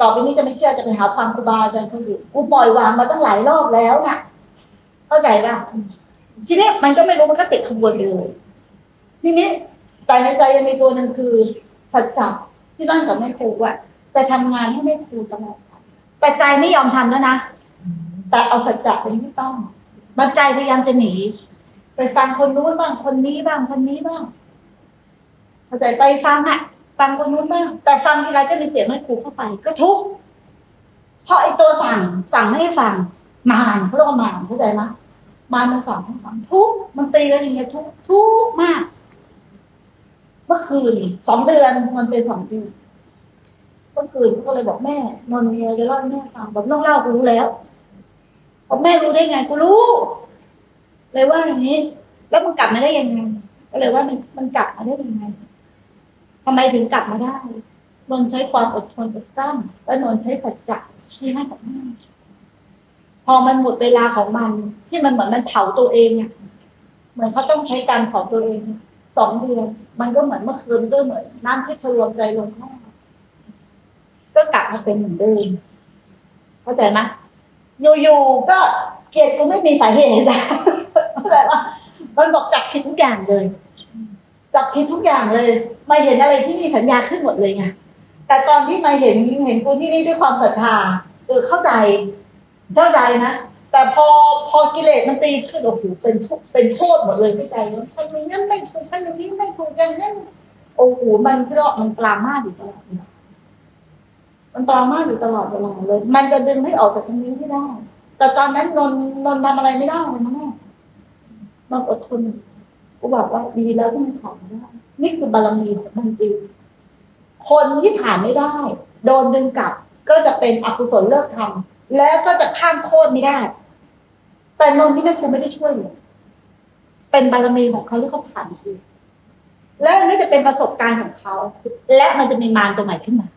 ต่อไปนี้จะไม่เชื่อจะไปหาความครูบาอาจารย์คนอื่นกูปล่อยวางมาตั้งหลายรอบแล้วน่ะ เข้าใจป่ะทีนี้มันก็ไม่รู้มันก็ติดขบวนเลยทีนี้แต่ในใจยังมีตัวหนึ่งคือ สัจจะที่นั่งกับแม่ครูว่าจะทำงานให้แม่ครูตลอดแต่ใจไม่ยอมทำแล้วนะแต่เอาสัจจะเป็นที่ต้องมันใจพยายามจะหนี ไปฟังคนนู้นบ้างคนนี้บ้างคนนี้บ้าง เข้าใจไปฟังอะฟังคนนู้นบ้างแต่ฟังทีไรก็มีเสียงแม่ครูเข้าไป ก็ทุกข์เพราะไอ้ตัวสั่งสั่งไม่ให้ฟังมารเขาเรียกว่ามารเข้าใจไหมมารมันสั่งให้ฟังทุกข์มันตีกันอย่างเงี้ยทุกข์ทุกข์มาก เมื่อคืนสองเดือนมันเป็นสองเดือนเมื่อคืนก็เลยบอกแม่นนท์มีอะไรจะเล่าให้แม่ฟังบอกน้องเล่ากูรู้แล้วบอกแม่รู้ได้ไงกูรู้ เลยว่าอย่างนี้ แล้วมึงกลับมาได้ยังไงก็เลยว่ามันมันกลับมาได้ยังไง ทำไมถึงกลับมาได้นนท์ใช้ความอดทนอดกลั้นและนนท์ใช้สัจจะที่ให้กับแม่พอมันหมดเวลาของมัน ที่มันเหมือนมันเผาตัวเองเนี่ยเหมือนเขาต้องใช้การเผาตัวเองสองเดือนมันก็เหมือนเมื่อคืนก็เหมือนน้ำที่ทะลวงใจลงท่อก็กลับมาเป็นเหมือนเดิมเข้าใจไหมอยู่ๆก็เกลียดกูไม่มีสาเหตุนะเข้าใจปะมันบอกจับผิดทุกอย่างเลย จับผิดทุกอย่างเลย มาเห็นอะไรที่มีสัญญาขึ้นหมดเลยไงแต่ตอนที่มาเห็นเห็นกูที่นี่ด้วยความศรัทธาเออเข้าใจเข้าใจนะแต่พอพอกิเลสมันตีขึ้นโอ้โหเป็นเป็นโทษหมดเลยไม่ใจว่าทำไมนั้นไม่ถูกทำอย่างนี้ไม่ถูกอย่างนั้นโอ้โหมันก็มันปรามาอยู่ตลอดมันปรามาอยู่ตลอดเวลาเลย มันจะดึงให้ออกจากตรงนี้ไม่ได้ แต่ตอนนั้นนนนนทำอะไรไม่ได้เลยนะแม่นนอดทน กูบอกว่าดีแล้วที่มันผ่านได้นี่คือบารมีของมันเองคนที่ผ่านไม่ได้ โดนดึงกลับ ก็จะเป็นอกุศลเลิกทำแล้วก็จะข้ามโคตรไม่ได้ แต่นนที่แม่ครูไม่ได้ช่วยเลยเป็นบารมีของเขาที่เขาผ่านคือและอันนี้จะเป็นประสบการณ์ของเขา และมันจะมีมารตัวใหม่ขึ้นมา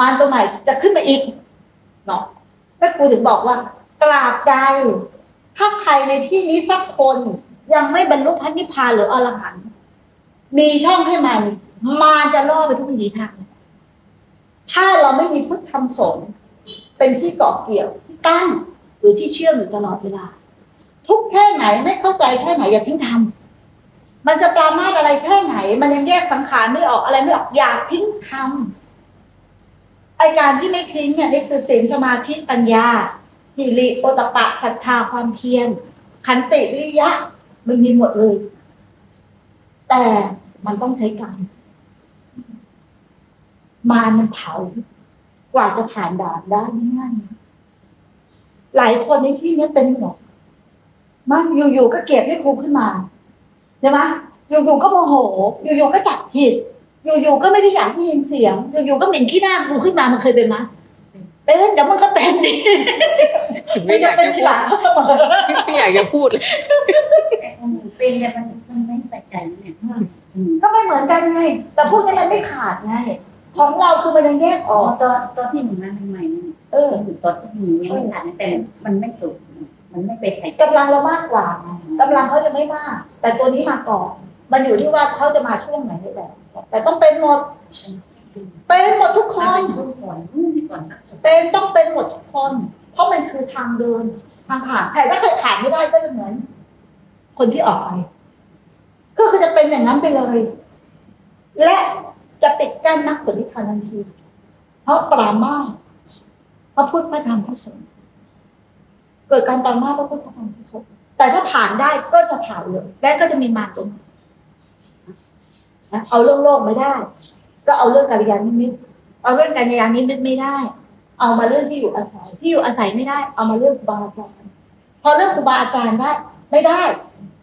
มารตัวใหม่จะขึ้นมาอีกเนาะแม่ครูถึงบอกว่าตราบใดถ้าใครในที่นี้สักคน ยังไม่บรรลุพระนิพพานหรืออรหันต์มีช่องให้มันมาจะล่อไปทุกทีทางถ้าเราไม่มีพุทธธรรมสงฆ์เป็นที่เกาะเกี่ยวที่ตั้งหรือที่เชื่อมอยู่ตลอดเวลา ทุกแค่ไหนไม่เข้าใจแค่ไหนอย่าทิ้งทำมันจะปรามาสอะไรแค่ไหน มันยังแยกสังขารไม่ออกอะไรไม่ออกอย่าทิ้งทำไอการที่ไม่ทิ้งเนี่ยนี่คือศีลสมาธิปัญญาหิริโอตปะศรัทธาความเพียรขันติวิริยะ มันมีหมดเลย แต่มันต้องใช้กรรมมามันเผากว่าจะผ่านด่านได้ไม่ง่ายหลายคนในที่นี้เป็นหมดมันอยู่ๆก็เกลียดให้ครูขึ้นมาใช่ไหมอยู่ๆก็โมโห อยู่ๆก็จับผิด อยู่ๆก็ไม่ได้อยากได้ยินเสียง อยู่ๆก็เหม็นขี้หน้าครูขึ้นมามันเคยเป็นไหมเป็นเดี๋ยวมันก็เป็นดิ ไม่อยากเป็นจะทีพูหลัดงเขาเสมอไม่อยากจะพูดเลยเป็นเนี่ยมันมันไม่ใส่ใจเนี่ยอืมก็ไม่เหมือนกันไง แต่พวกนี้มันไม่ขาดไงของเราคือมันยังแยกออ๋ออกตอนตอนที่หนูมาใหม่ๆนี่เอออยู่ตอนที่หนูยังไม่ทันแต่มันไม่สุดมันไม่ไปใส่ใจกำลังเรามากกว่ากำลังเขาจะไม่มาก แต่ตัวนี้มาก่อนมันอยู่ที่ว่าเขาจะมาช่วงไหนนี่แหละแต่ต้องเป็นหมด เป็นหมดทุกคมันนเป็นช่วงก่อนนู่นก่อนนะเป็นต้องเป็นหมดทุกคน เพราะมันคือทางเดินทางผ่านแต่ถ้าใครผ่านไม่ได้ก็จะเหมือน คนที่ออกไปก็คือจะเป็นอย่างนั้นไปเลย และจะปิดกั้นนักผลิพานทันที เพราะปรามาสพระพุทธพระธรรมพระสงฆ์เกิดการปรามาสพระพุทธพระธรรมพระสงฆ์แต่ถ้าผ่านได้ก็จะผ่านเลยและก็จะมีมารตัวใหม่นะเอาเรื่องโลกไม่ได้ ก็เอาเรื่องกัลยาณมิตรเอาเรื่องกัลยาณมิตรไม่ได้ เอามาเรื่องที่อยู่อาศัยที่อยู่อาศัยไม่ได้ เอามาเรื่องครูบาอาจารย์พอเรื่องครูบาอาจารย์ได้ไม่ได้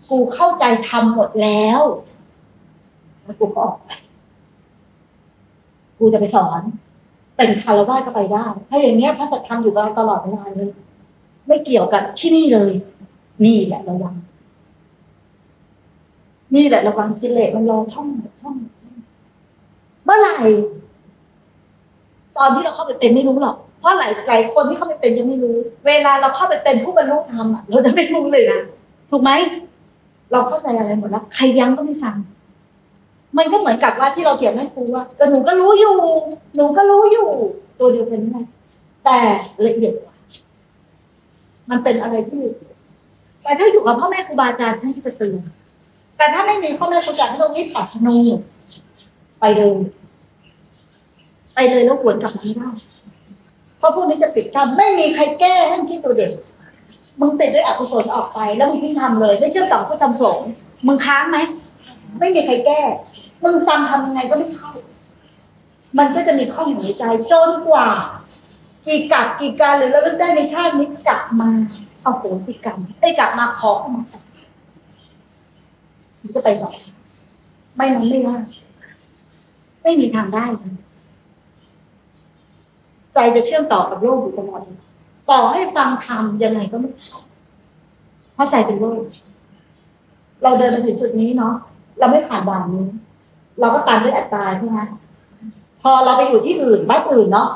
กูเข้าใจทำหมดแล้วแล้วกูก็ออกไปกูจะไปสอน เป็นคารวะก็ไปได้ ถ้าอย่างเนี้ยพระสัทธรรมอยู่กับตลอดเวลาเลยไม่เกี่ยวกับที่นี่เลย นี่แหละระวังนี่แหละระวังกิเลสมันรอช่องช่อง เมื่อไหร่ ตอนที่เราเข้าไปเป็นไม่รู้หรอก เพราะหลายหลายคนที่เข้าไปเป็นยังไม่รู้ เวลาเราเข้าไปเป็นผู้บรรลุธรรมอะเราจะไม่รู้เลยนะถูกไหมเราเข้าใจอะไรหมดแล้ว ใครยังก็ไม่ฟัง มันก็เหมือนกับว่าที่เราเถียงแม่ครูว่าแต่หนูก็รู้อยู่ หนูก็รู้อยู่ ตัวเดียวกันนี่แต่ละเอียดกว่า มันเป็นอะไรที่แต่ถ้าอยู่กับพ่อแม่ครูบาอาจารย์ท่านจะเตือนแต่ถ้าไม่มีพ่อแม่ครูอาจารย์ให้เราวิปัสสนูไปเลยไปเลยแล้วหวนกลับมาไม่ได้ ราะพวกนี้จะปิดกั้นไม่มีใครแก้ให้คิดตัวเด็กมึงติดด้วยอกุศลออกไป แล้วมึงทิ้งทำเลยไม่เชื่อต่อผู้ทำสงฆ์มึงค้างไหมไม่มีใครแก้ มึงฟังทำยังไงก็ไม่เข้า มันก็จะมีข้ออยู่ในใจจนกว่า กี่กับกี่การหรือระลึกได้ในชาตินี้กลับมาเอาโหสิกรรมได้กลับมาขอเข้ามามันจะไปต่อไม่นั้นไม่ได้ไม่มีทางได้เลย ใจจะเชื่อมต่อกับโลกอยู่ตลอดต่อให้ฟังธรรมยังไงก็ไม่เข้าเพราะใจเป็นโลก เราเดินมาถึงจุดนี้เนาะเราไม่ผ่านด่านนี้ เราก็ตามด้วยอัตตราใช่ไหมพอเราไปอยู่ที่อื่นวัดอื่นเนาะ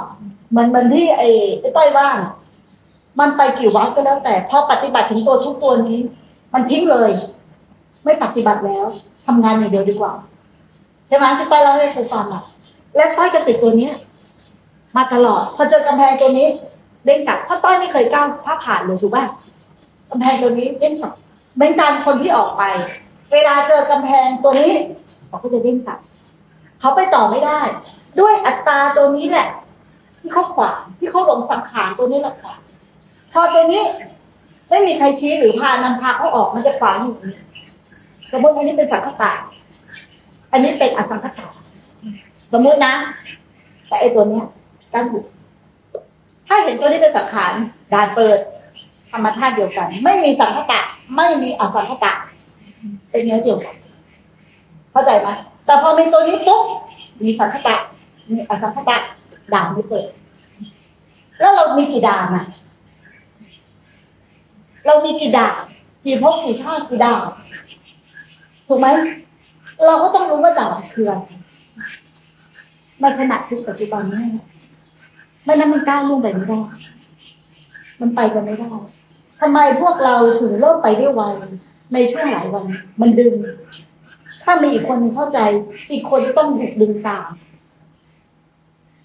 มันมันที่ไอ้ไอ้ต้อยว่าน่ะมันไปกี่วัดก็แล้วแต่พอปฏิบัติถึงตัวทุกตัวนี้ มันทิ้งเลย ไม่ปฏิบัติแล้วทำงานอย่างเดียวดีกว่า ใช่ไหมที่ต้อยเล่าให้ครูฟังอะ และต้อยก็ติดตัวเนี้ย มาตลอด พอเจอกำแพงตัวนี้ เด้งกลับเพราะต้อยไม่เคยก้าวผ้าผ่านเลยถูกป่ะกำแพงตัวนี้เด้งกลับเป็นการคนที่ออกไป เวลาเจอกำแพงตัวนี้เขาก็จะเด้งกลับเขาไปต่อไม่ได้ ด้วยอัตราตัวนี้แหละ ที่เขาขวางที่เขาหลงสังขารตัวนี้แหละขวางพอตัวนี้ไม่มีใครชี้หรือพานำพาเขาออกมันจะขวางอยู่างนี้สมมติอันนี้เป็นสังคตะอันนี้เป็นอสังคตะสมมตินะ แต่ไอตัวเนี้ย ตั้งอยู่ถ้าเห็นตัวนี้เป็นสังขารด่านเปิดธรรมธาตุเดียวกัน ไม่มีสังคตะ ไม่มีอสังคตะ เป็นเนื้อเดียวกันเข้าใจไหมแต่พอมีตัวนี้ปุ๊บมีสังคตะมีอสังคตะด่านไม่เปิด แล้วเรามีกี่ด่านอะเรามีกี่ด่านกี่พกี่ชาติกี่ด่านถูกไหมเราก็ต้องรู้ว่าด่านคืออะไรในขณะจิตปัจจุบันนี้ ไม่นั้นมันก้าวล่วงไปไม่ได้ มันไปกันไม่ได้ทำไมพวกเราถึงเริ่มไปได้ไวในช่วงหลายวัน มันดึง ถ้ามีอีกคนเข้าใจ อีกคนจะต้องถูกดึงตาม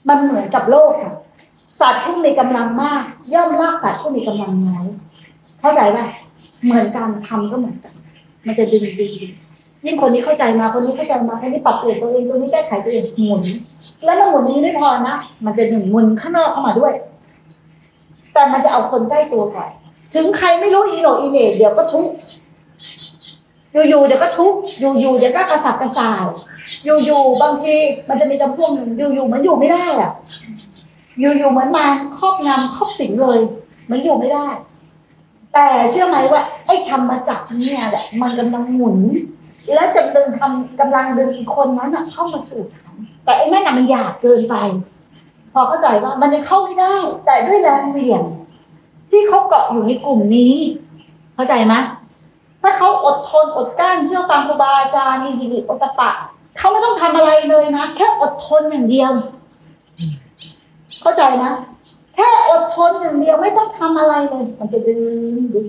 มันเหมือนกับโลกค่ะสัตว์ผู้มีกำลังมาก ย่อมลากสัตว์ผู้มีกำลังน้อยเข้าใจป่ะเหมือนการทำก็เหมือนกัน มันจะดึงดึงดึงยิ่งคนนี้เข้าใจมาคนนี้เข้าใจมาคนนี้ปรับเปลี่ยนตัวเองตัวนี้แก้ไขตัวเองหมุน แล้วมันหมุนนี้ไม่พอนะ มันจะหนึ่งหมุนข้างนอกเข้ามาด้วย แต่มันจะเอาคนใกล้ตัวก่อน ถึงใครไม่รู้อีโนอีเน่เดี๋ยวก็ทุกอยู่ๆเดี๋ยวก็ทุกอยู่ๆเดี๋ยวก็กระสับกระส่ายอยู่ๆบางทีมันจะมีจำพวกหนึ่งอยู่ๆมันอยู่ไม่ได้อะอยู่ๆเหมือนมาครอบงำครอบสิงเลย มันอยู่ไม่ได้ แต่เชื่อไหมว่า ไอ้ธรรมจักรเนี่ยแหละมันกำลังหมุน และจะดึงทำกำลังดึงคนนั้นเข้ามาสู่ฐาน แต่ไอ้นั่นน่ะมันอยากเกินไป พอเข้าใจว่ามันยังเข้าไม่ได้ แต่ด้วยแรงเหวี่ยง ที่เขาเกาะอยู่ในกลุ่มนี้ เข้าใจไหมถ้าเขาอดทนอดกลั้นเชื่อฟังครูบาอาจารย์มีหิริอตตปะเขาไม่ต้องทำอะไรเลยนะแค่อดทนอย่างเดียว เข้าใจนะแค่อดทนอย่างเดียวไม่ต้องทำอะไรเลย มันจะดึงดึง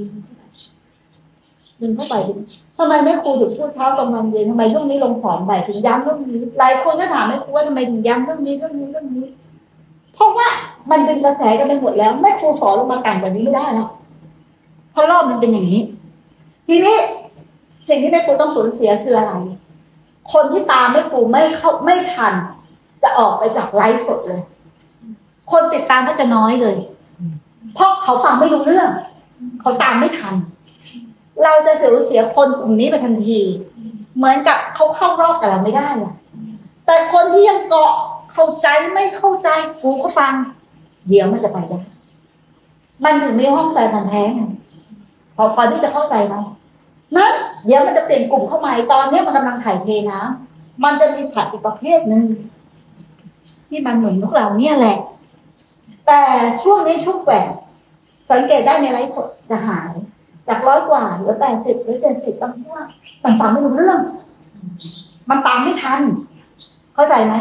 ดึงเข้าไปดึงทำไมไม่ครูถึงพูดเช้าลงวันเย็นทำไมช่วงนี้ลงสอนบ่ายถึงย้ำเรื่องนี้หลายคนก็ถามแม่ครูว่าทำไมถึงย้ำเรื่องนี้เรื่องนี้เรื่องนี้ เพราะว่ามันดึงกระแสกันไปหมดแล้วแม่ครูสอนลงมาต่ำแบบนี้ไม่ได้แล้วเพราะรอบมันเป็นอย่างนี้ ทีนี้สิ่งที่แม่ครูต้องสูญเสียคืออะไร คนที่ตามแม่ครูไม่เข้าไม่ทัน จะออกไปจากไลฟ์สดเลย คนติดตามก็จะน้อยเลย เพราะเขาฟังไม่รู้เรื่อง เขาตามไม่ทันเเราจะเสียเสียคนกลุ่มนี้ไปทันที เหมือนกับเขาเข้ารอบกับเราไม่ได้อะแต่คนที่ยังเกาะเข้าใจไม่เข้าใจกูก็ฟัง เดี๋ยวมันจะไปได้มันถึงมีห้องใจมันแท้งพอพอที่จะเข้าใจไหมนั้นเดี๋ยวมันจะเปลี่ยนกลุ่มเข้ามาตอนนี้มันกำลังถ่ายเทนะมันจะมีสัตว์อีกประเภทหนึ่งที่มันเหมือนพวกเราเนี่ยแหละ แต่ช่วงนี้ช่วงแหวนสังเกตได้ในไลฟ์สดจะหาย จากร้อยกว่าเหลือแปดสิบหรือเจ็ดสิบบางทีว่ามันฟังไม่รู้เรื่อง มันตามไม่ทัน เข้าใจไหม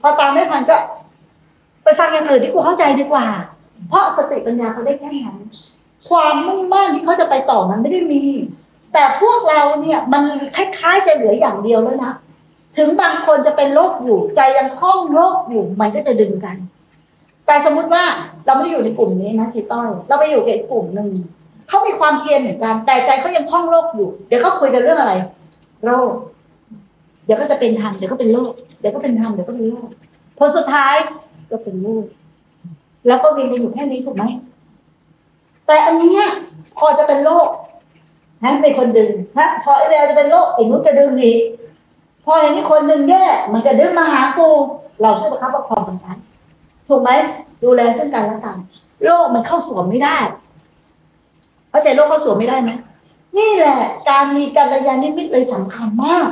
พอตามไม่ทันก็ ไปฟังอย่างอื่นที่กูเข้าใจดีกว่า เพราะสติปัญญาเขาได้แค่นั้นความมุ่งมั่นที่เขาจะไปต่อมันไม่ได้มี แต่พวกเราเนี่ย มันคล้ายๆจะเหลืออย่างเดียวแล้วนะถึงบางคนจะเป็นโรคอยู่ใจยังคล่องโรคอยู่มันก็จะดึงกัน แต่สมมุติว่าเราไม่ได้อยู่ในกลุ่มนี้นะจิตต้อย เราไปอยู่กับอีกกลุ่มหนึ่ง เขามีความเพียรเหมือนกัน แต่ใจเขายังคล่องโรคอยู่ เดี๋ยวเขาคุยกันเรื่องอะไร โรค เดี๋ยวก็จะเป็นธรรมเดี๋ยวก็เป็นโรคเดี๋ยวก็เป็นธรรมเดี๋ยวก็เป็นโรคผลสุดท้ายก็เป็นโรคแล้วก็เวียนไปอยู่แค่นี้ถูกไหมแต่อันเนี้ยพอจะเป็นโรคนั้นเป็นคนดึงฮะพอไอ้เวลจะเป็นโรคไอ้นู้นจะดึงอีกพออย่างนี้คนหนึ่งแย่มันจะดึงมาหากูเราช่วยประคับประคองกันไปถูกไหมดูแลซึ่งกันและกันโรคมันเข้าสวมไม่ได้ เข้าใจโรคเข้าสวมไม่ได้ไหมนี่แหละ การมีกัลยาณมิตรเลยสำคัญมาก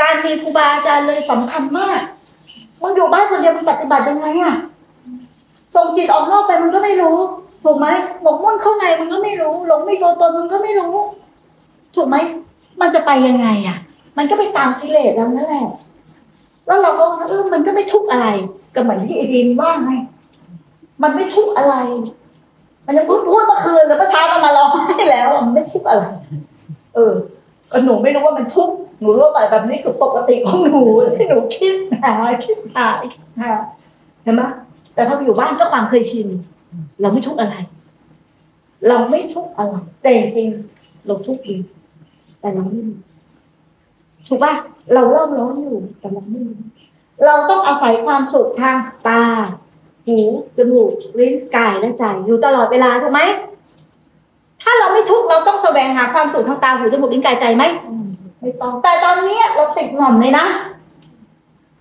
การมีครูบาอาจารย์เลยสำคัญมากมึงอยู่บ้านคนเดียวมึงปฏิบัติยังไงอะส่งจิตออกนอกไปมึงก็ไม่รู้ถูกไหมหมกมุ่นเข้าในมึงก็ไม่รู้หลงไม่โยตนมึงก็ไม่รู้ ถูกไหมมันจะไปยังไงอะ มันก็ไปตามกิเลสแล้วนั่นแหละแล้วเราก็เออมันก็ไม่ทุกข์อะไร ก็เหมือนที่ไอดีนว่าไงมันไม่ทุกข์อะไร มันยังพูดพูดเมื่อคืนแล้วเมื่อเช้ามันมาร้องไห้แล้วมันไม่ทุกข์อะไร เออก็หนูไม่รู้ว่ามันทุกข์หนูรู้ว่าแบบนี้คือปกติของหนูที่หนูคิดหาคิดหาคิดหาเห็นไหมแต่พออยู่บ้านก็ความเคยชินเราไม่ทุกข์อะไร เราไม่ทุกข์อะไรแต่จริงๆเราทุกข์ดีแต่เราไม่รู้ถูกป่ะเราเริ่มร้อนอยู่แต่เราไม่รู้เราต้องอาศัยความสุขทางตา หูจมูกลิ้นกายและใจอยู่ตลอดเวลาถูกไหมถ้าเราไม่ทุกข์เราต้องแสวงหาความสุขทางตาหูจมูกลิ้นกายใจไหมไม่ต้องแต่ตอนเนี้ยเราติดหง่อมเลยนะ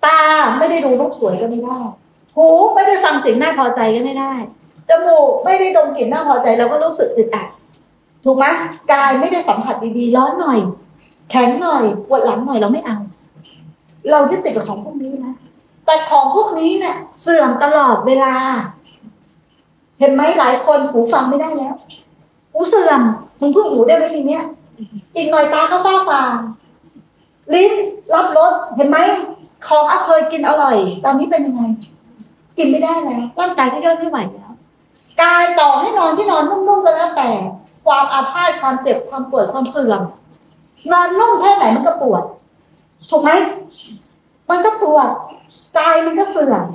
ตาไม่ได้ดูรูปสวยก็ไม่ได้หูไม่ได้ฟังเสียงน่าพอใจก็ไม่ได้จมูกไม่ได้ดมกลิ่นน่าพอใจเราก็รู้สึกอึดอัดถูกไหมกายไม่ได้สัมผัสดีๆร้อนหน่อย แข็งหน่อยปวดหลังหน่อยเราไม่เอา เรายึดติดกับของพวกนี้นะ แต่ของพวกนี้เนี่ยเสื่อมตลอดเวลา เห็นไหมหลายคนหูฟังไม่ได้แล้วหูเสื่อมมึงเพิ่งหูได้ไหมทีเนี้ยอีกหน่อยตาเขาฟ้าฟางลิ้นรับรสเห็นไหมของอเคยกินอร่อย ตอนนี้เป็นยังไง กินไม่ได้แล้วร่างกายก็ย่อยไม่ไหวแล้วกายต่อให้นอนที่นอนนุ่มๆก็แล้วแต่ ความอาพาธความเจ็บความปวดความเสื่อมนอนนุ่มแค่ไหนมันก็ปวด ถูกไหมมันก็ปวด กายมันก็เสื่อม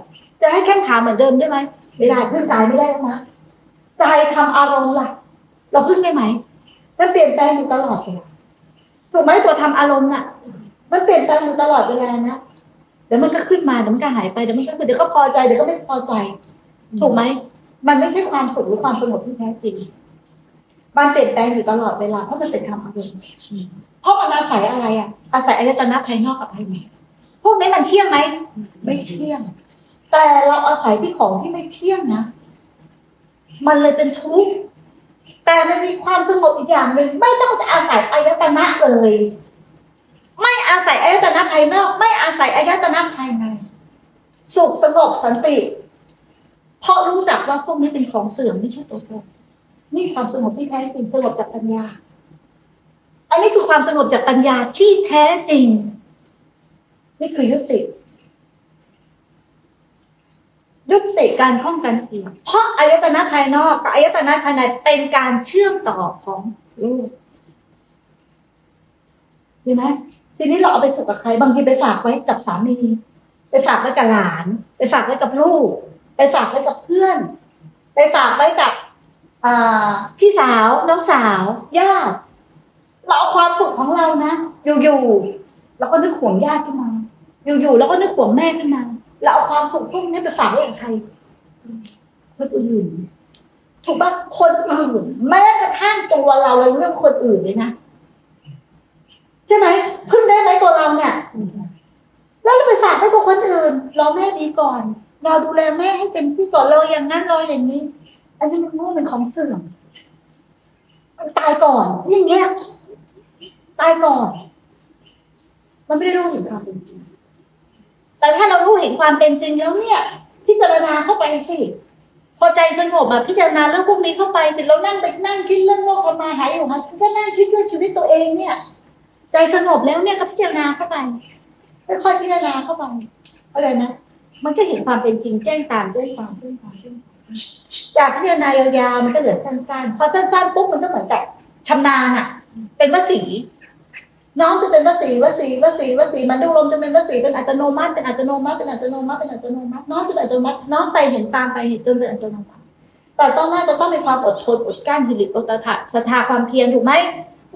จะให้แข้งขาเหมือนเดิมได้ไหมไม่ได้ขึ้นกายไม่ได้แล้วนะใจทำอารมณ์ล่ะ เราพึ่งได้ไหมมันเปลี่ยนแปลงอยู่ตลอดเวลาถูกไหมตัวทำอารมณ์น่ะ มันเปลี่ยนแปลงอยู่ตลอดเวลานะเดี๋ยวมันก็ขึ้นมาเดี๋ยวมันก็หายไปเดี๋ยวมันก็คือเดี๋ยวก็พอใจเดี๋ยวก็ไม่พอใจ ถูกไหมมันไม่ใช่ความสุขหรือความสงบที่แท้จริงมันเปลี่ยนแปลงอยู่ตลอดเวลาเพราะมันเป็นธรรมอารมณ์เพราะมันอาศัยอะไรอะ อาศัยอายตนะภายนอกกับภายใน วกนี้มันเที่ยงไหมไม่เที่ยง แต่เราอาศัยที่ของที่ไม่เที่ยงนะมันเลยเป็นทุกข์แต่มันมีความสงบอีกอย่างหนึ่งไม่ต้องอาศัยอายตนะเลย ไม่อาศัยอายตนะภายนอก ไม่อาศัยอายตนะภายในสุขสงบสันติ เพราะรู้จักว่าพวกนี้เป็นของเสื่อมไม่ใช่ตัวตนนี่ความสงบที่แท้จริงสงบจากปัญญา อันนี้คือความสงบจากปัญญาที่แท้จริง นี่คือยุติ ยุติการข้องกันอีเพราะอายตนะภายนอกกับอายตนะภายในเป็นการเชื่อมต่อของรูปเห็นไหมทีนี้เราเอาไปสุขกับใคร บางทีไปฝากไว้กับสามีไปฝากไว้กับหลาน ไปฝากไว้กับลูก ไปฝากไว้กับเพื่อน ไปฝากไว้กับพี่สาวน้องสาวญาติเราเอาความสุขของเรานะอยู่ๆเราก็นึกห่วงญาติขึ้นมา อยู่ๆเราก็นึกห่วงแม่ขึ้นมาเราเอาความสุขพวกนี้ไปฝากไว้กับใครคนอื่น ถูกปะคนอื่น แม้กระทั่งตัวเราเราเรื่องคนอื่นเลยนะใช่ไหมพึ่งได้ไหมตัวเราเนี่ย แล้วเราไปฝากให้กับคนอื่นรอแม่ดีก่อน เราดูแลแม่ให้เป็นที่ก่อนเราอย่างนั้นเราอย่างนี้ อันนี้มันรู้เป็นของเสื่อมมันตายก่อนอย่างเงี้ยตายก่อน มันไม่ได้รู้เห็นความเป็นจริง แต่ถ้าเรารู้เห็นความเป็นจริงแล้วเนี่ย พิจารณาเข้าไปสิพอใจสงบแบบพิจารณาเรื่องพวกนี้เข้าไปเสร็จแล้วนั่งไปนั่งคิดเรื่องโลกธรรมาหายอยู่มันก็นั่งคิดเรื่องชีวิตตัวเองเนี่ย ใจสงบแล้วเนี่ยก็พิจารณาเข้าไปค่อยๆพิจารณาเข้าไปอะไรนะมันก็เห็นความเป็นจริงแจ้งตามแจ้งความแจ้งความแจ้งความจากพิจารณายาวๆมันก็เหลือสั้นๆพอสั้นๆปุ๊บมันก็เหมือนกับชำนาญอะ เป็นวสี น้องจะเป็นวสีวสีวสีวสีมันดูลมจะเป็นวสีเป็นอัตโนมัติเป็นอัตโนมัติเป็นอัตโนมัติเป็นอัตโนมัติน้องเป็นอัตโนมัติน้องไปเห็นตามไปเห็นจนเป็นอัตโนมัติแต่ต้องน่าจะต้องมีความอดทนอดกลั้นหิริโอตถะศรัทธาความเพียรถูกไหม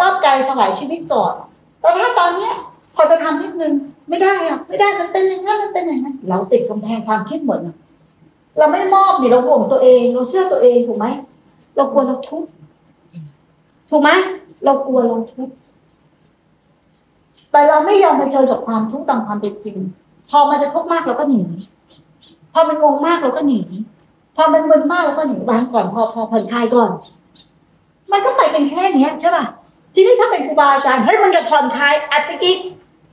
รอบกายถวายชีวิตก่อนแต่ถ้าตอนเนี้ยพอจะทำนิดนึงไม่ได้อะไม่ได้มันเป็นอย่างนั้นมันเป็นอย่างนั้นเราติดกำแพงความคิดหมดเราไม่มอบนี่เราห่วงตัวเองเราเชื่อตัวเองถูกไหมเรากลัวเราทุกข์ถูกไหมเรากลัวเราทุกข์ แต่เราไม่ยอมไปเจอกับความทุกข์ตามความเป็นจริง พอมันจะทุกข์มากเราก็หนี พอมันงงมากเราก็หนี พอมันมึนมากเราก็หนีวางก่อนพอพอผ่อนคลายก่อน มันก็ไปกันแค่เนี้ยใช่ป่ะ ทีนี้ถ้าเป็นครูบาอาจารย์เฮ้ยมันจะผ่อนคลายอัดไปอีก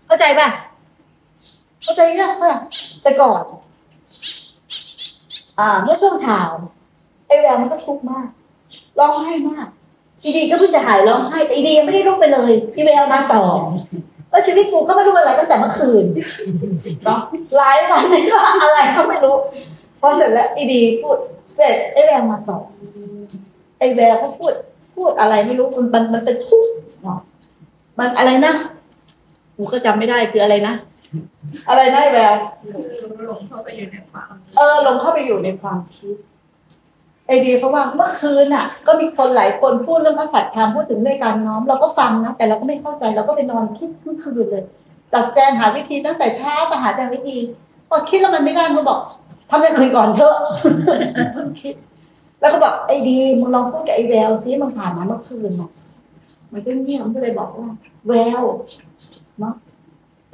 เข้าใจป่ะ เข้าใจยังป่ะแต่ก่อน อ่าเมื่อช่วงเช้าไอ้แววมันก็ทุกข์มาก ร้องไห้มากอีดีก็เพิ่งจะหายร้องไห้แต่อีดียังไม่ได้ลุกไปเลยอีแววมาต่อ แล้วชีวิตกูก็ไม่รู้อะไรตั้งแต่เมื่อคืนเนาะหลายวันไม่ว่าอะไรก็ไม่รู้ พอเสร็จแล้วอีดีพูดเสร็จไอ้แววมาต่อไอ้แววเขาพูด พูดอะไรไม่รู้มันมันมันเป็นทุกข์เนาะมันอะไรนะกูก็จำไม่ได้คืออะไรนะอะไรนะไอ้แววหลงเข้าไปอยู่ในความเออลงเข้าไปอยู่ในความคิด ไอเดียเพราะว่าเมื่อคืนน่ะ ก็มีคนหลายคนพูดเรื่องพระสัตธรรมพูดถึงเรื่องการน้อมเราก็ฟังนะแต่เราก็ไม่เข้าใจเราก็ไปนอนคิดทั้งคืนเลยจัดแจงหาวิธีตั้งแต่เช้ามาหาแต่วิธีพอคิดแล้วมันไม่ได้มันบอกทำอย่างอื่นก่อนเถอะคิดแล้วก็บอกไอ้ดีมึงลองพูดกับไอ้แววซิมึงผ่านมาเมื่อคืนน่ะมันก็เงียบมันก็เลยบอกว่าแววเนาะ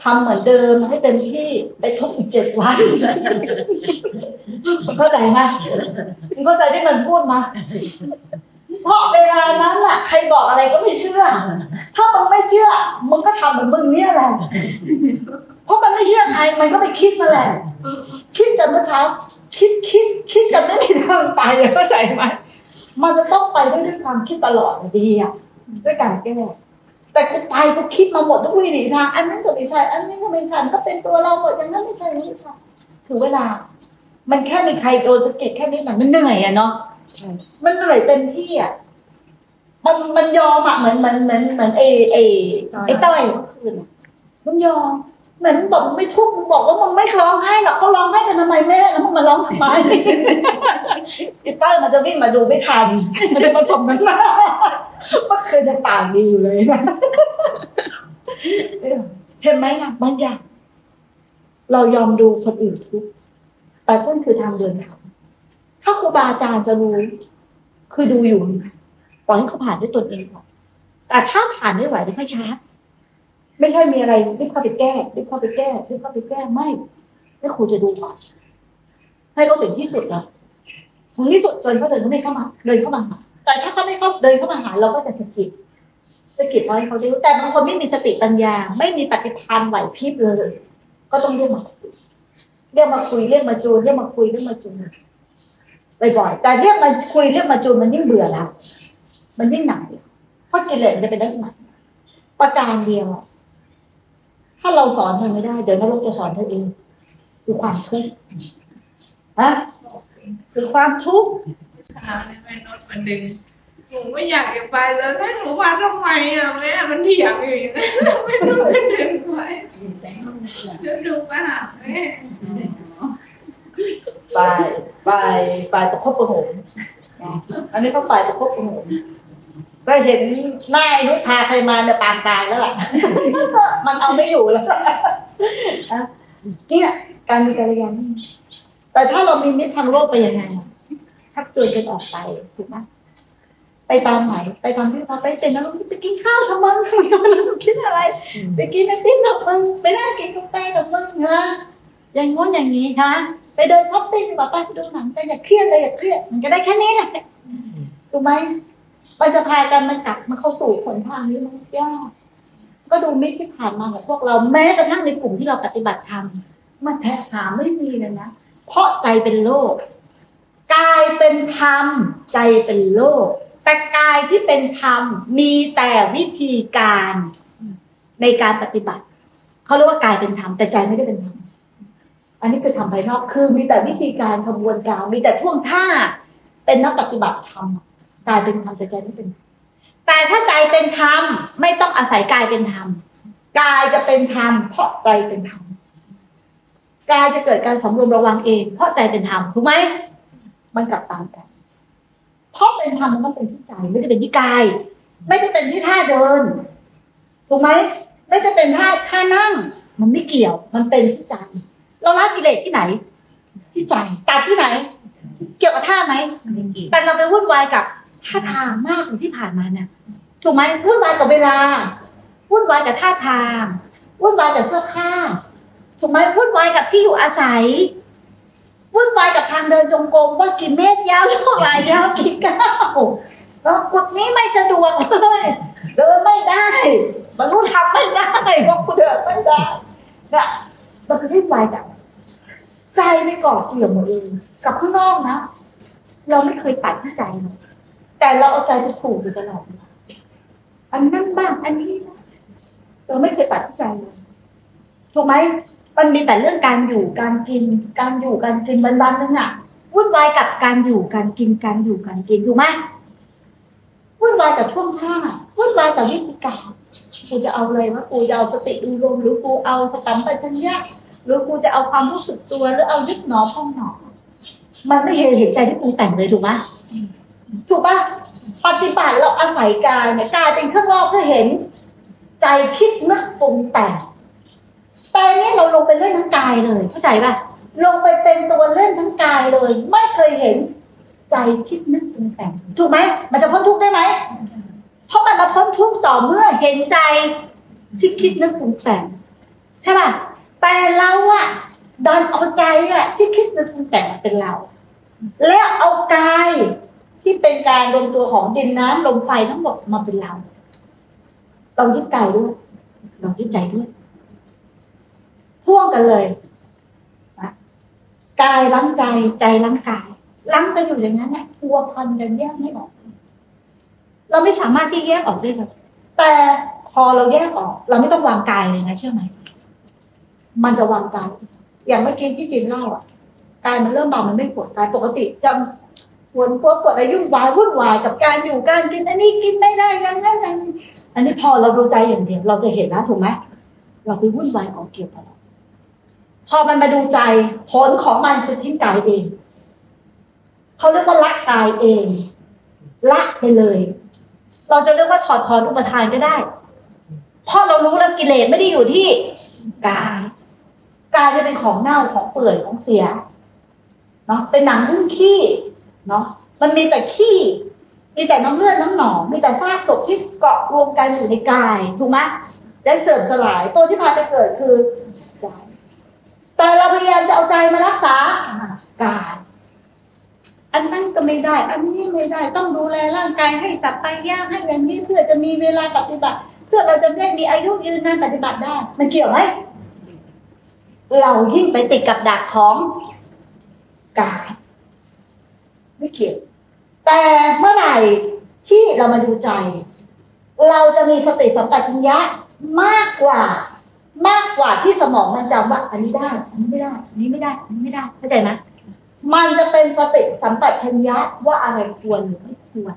ทำเหมือนเดิมให้เต็มที่ไปทุกอีกเจ็ดวันมึงเข้าใจไหมมึงเข้าใจที่มันพูดมาเพราะเวลานั้นแหละใครบอกอะไรก็ไม่เชื่อ ถ้ามึงไม่เชื่อมึงก็ทำเหมือนมึงเนี่ยแหละเพราะมันไม่เชื่อใครมันก็ไปคิดมาแหละคิดจนเมื่อเช้า คิดคิด คิดจนไม่มีทางไปเข้าใจไหมมันจะต้องไปด้วยความคิดตลอดดีอะด้วยการแก้ แต่กูไปกูคิดมาหมดทุกวิถีทางอันนั้นก็ไม่ใช่ อันนี้ก็ไม่ใช่มันก็เป็นตัวเราหมดอย่างนั้นไม่ใช่ไม่ใช่ถึงเวลา มันแค่มีใครโดนสะกิดแค่นี้หนังมันเหนื่อยอะเนาะมันเหนื่อยเต็มที่อะมันมันยอมอะเหมือนเหมือนเหมือนเหมือนไอ้ไอ้ไอ้ต้อยเมื่อคืนอะมันยอม เหมือนบอกมึงไม่ทุกข์มึงบอกว่ามึงไม่ร้องไห้หรอกเขาร้องไห้กันทำไมแม่แล้วมึงมาร้องทำไมไอ้ต้ยมันจะวิ่งมาดูไม่ทันมันจะผสมนั้นมาเมื่อคืนยังปากดีอยู่เลยนะเห็นไหมล่ะบางอย่างเรายอมดูคนอื่นทุกข์แต่ต้นคือทางเดินธรรมถ้าครูบาอาจารย์จะรู้ คือดูอยู่ปล่อยให้เขาผ่านด้วยตนเองก่อนแต่ถ้าผ่านไม่ไหวเดี๋ยวค่อยชาร์จ ไม่ใช่มีอะไรรีบเข้าไปแก้รีบเข้าไปแก้รีบเข้าไปแก้ไม่ให้ครูจะดูก่อนให้เขาถึงที่สุดแล้วถึงที่สุดจนเขาเดินเขาไม่เข้ามา เดินเข้ามาหาแต่ถ้าเขาไม่เข้าเดินเข้ามาหาเราก็จะสะกิดสะกิดไว้เขาดูแต่บางคนไม่มีสติปัญญา ไม่มีปฏิภาณไหวพริบเลย ก็ต้องเรียกมาเรียกมาคุยเรียกมาจูนเรียกมาคุยเรียกมาจูนบ่อยๆแต่เรียกมาคุยเรียกมาจูนมันยิ่งเบื่อแล้วมันยิ่งหนักเพราะกิเลสมันจะเป็นลักษณะประการเดียว ถ้าเราสอนเธอไม่ได้ เดี๋ยวนรกจะสอนเธอเองคือความทุกข์ฮะคือความทุกข์เช้าเนี่ยแม่นดวันหนึ่งหนูไม่อยากจะไปแล้วแม่หนูมาทำไมอะแม่มันเถียงอยู่อย่างนั้นไม่รู้จะเดินไปเดี๋ยวดูมาหาแม่ฝ่ายฝ่ายฝ่ายประคบประหงมอันนี้เขาฝ่ายประคบประหงม ก็เห็นหน้าไอ้นุชพาใครมาเนี่ยปางตายแล้วล่ะมันเอาไม่อยู่แล้วนะเนี่ยการมีกัลยาณมิตรแต่ถ้าเรามีมิตรทางโลกไปยังไงถ้าเกิดกันออกไปถูกไหมไปตามไหนไปตามที่เขาไปเป็นนักไปกินข้าวทำมึงมึงคิดอะไร ไปกินไอติมกับมึงไปนั่งกินกาแฟกับมึงนะอย่างง้นอย่างนี้นะไปเดินช้อปปิ้งดีกว่าไปไปดูหนังกันอย่าเครียดเลยอย่าเครียดมันก็ได้แค่นี้แหละถูกไหม มันจะพากันมันกลับมาเข้าสู่ผลทางนี้มันยากก็ดูมิตรที่ผ่านมาของพวกเราแม้กระทั่งในกลุ่มที่เราปฏิบัติธรรมมันแทบหาไม่มีเลยนะเพราะใจเป็นโลกกายเป็นธรรม ใจเป็นโลก แต่กายที่เป็นธรรมมีแต่วิธีการในการปฏิบัติเขาเรียกว่ากายเป็นธรรมแต่ใจไม่ได้เป็นธรรมอันนี้คือทำภายนอกคือมีแต่วิธีการขบวนการมีแต่ท่วงท่าเป็นนักปฏิบัติธรรม กายเป็นธรรมแต่ใจไม่เป็นธรรมแต่ถ้าใจเป็นธรรมไม่ต้องอาศัยกายเป็นธรรมกายจะเป็นธรรมเพราะใจเป็นธรรมกายจะเกิดการสำรวมระวังเอง เพราะใจเป็นธรรมถูกไหมมันกลับตามกันเพราะเป็นธรรมมันต้องเป็นที่ใจไม่ได้เป็นที่กาย ไม่ได้เป็นที่ท่าเดินถูกไหมไม่ได้เป็นท่าท่านั่ง มันไม่เกี่ยว มันเป็นที่ใจเราละกิเลสที่ไหน ที่ใจตัดที่ไหน เกี่ยวกับท่าไหมแต่เราไปวุ่นวายกับ ท่าทางมากกว่าที่ผ่านมาเนี่ยถูกไหมวุ่นวายกับเวลาวุ่นวายกับท่าทางวุ่นวายกับเสื้อผ้าถูกไหมวุ่นวายกับที่อยู่อาศัยวุ่นวายกับทางเดินจงกรมว่ากี่เมตรยาวเท่าไหร่ยาวกี่ก้าวเรากุดนี้ไม่สะดวกเลยเดินไม่ได้บรรลุธรรมไม่ได้เพราะกูเดินไม่ได้เนี่ยมันคือที่วายกับใจไม่ก่อเกี่ยวหมดเลยกับข้างนอกนะเราไม่เคยตัดที่ใจเลย แต่เราเอาใจไปผูกอยู่ตลอดอันนั้นบ้างอันนี้เราไม่เคยตัดใจเลยถูกไหมมันมีแต่เรื่องการอยู่การกิน การอยู่การกินวันวันนึงอะวุ่นวายกับการอยู่การกินการอยู่การกินถูกไหมวุ่นวายกับท่วงท่าวุ่นวายกับวิธีการกูจะเอาอะไรวะกูจะเอาสติดูลมหรือกูเอาสตัมปัญญะหรือกูจะเอาความรู้สึกตัวหรือเอายึดหนอพองหนอมันไม่เห็นเห็นใจที่ปรุงแต่งเลยถูกไหม ถูกปะปฏิบัติเราอาศัยกายเนี่ยกายเป็นเครื่องรอบเพื่อเห็น ใจคิดนึกปรุงแต่งแต่เนี่ยเราลงไปเล่นทั้งกายเลยเข้าใจปะลงไปเป็นตัวเล่นทั้งกายเลย ไม่เคยเห็น ใจคิดนึกปรุงแต่งถูกไหมมันจะพ้นทุกข์ได้ไหมเพราะมันมาพ้นทุกข์ต่อเมื่อเห็นใจที่คิดนึกปรุงแต่งใช่ป่ะแต่เราอะดันเอาใจอะที่คิดนึกปรุงแต่งเป็นเรา แล้วเอากาย ที่เป็นการรวมตัวของดินน้ำลมไฟทั้งหมดมาเป็นเรา เรายึดกายด้วย เรายึดใจด้วยพ่วงกันเลยกายล้างใจใจล้างกายล้างกันอยู่อย่างนั้นเนี่ยพัวพันกันแยกไม่ออก เราไม่สามารถที่แยกออกได้เลยแต่พอเราแยกออก เราไม่ต้องวางกายเลยนะเชื่อไหมมันจะวางกายอย่างเมื่อกี้ที่จินเล่าอะกายมันเริ่มเบามันไม่ปวดกายปกติจำ วดปวดปวดอะไรยุ่งวายวุ่นวายกับการอยู่การกินอันนี้กินไม่ได้ยังนั้นอย่างนี้อันนี้พอเราดูใจอย่างเดียวเราจะเห็นนะถูกไหมเราไปวุ่นวายของเกี่ยวกับเราพอมันมาดูใจผลของมันคือทิ้งกายเองเขาเรียกว่าละกายเองละไปเลย เราจะเรียกว่าถอดถอนอุปทานก็ได้เพราะเรารู้แล้วกิเลสไม่ได้อยู่ที่กายกายจะเป็นของเน่าของเปื่อยของเสียเนาะเป็นหนังหุ้มขี้ เนาะมันมีแต่ขี้มีแต่น้ำเลือดน้ำหนอง มีแต่ซากศพที่เกาะรวมกันอยู่ในกายถูกไหมได้เสื่อมสลายตัวที่พาไปเกิดคือใจแต่เราพยายามจะเอาใจมารักษากายอันนั้นก็ไม่ได้ อันนี้ไม่ได้ ต้องดูแลร่างกายให้สับไปย่างให้อย่างนี้เพื่อจะมีเวลาปฏิบัติ เพื่อเราจะได้มีอายุยืนนานปฏิบัติได้ มันเกี่ยวไหมเรายิ่งไปติดกับดักของกาย ไม่เกี่ยวแต่เมื่อไหร่ที่เรามาดูใจ เราจะมีสติสัมปชัญญะมากกว่ามากกว่าที่สมองมันจำว่า อันนี้ได้ อันนี้ไม่ได้ อันนี้ไม่ได้ อันนี้ไม่ได้เข้าใจไหมมันจะเป็นสติสัมปชัญญะว่าอะไรควรหรือไม่ควร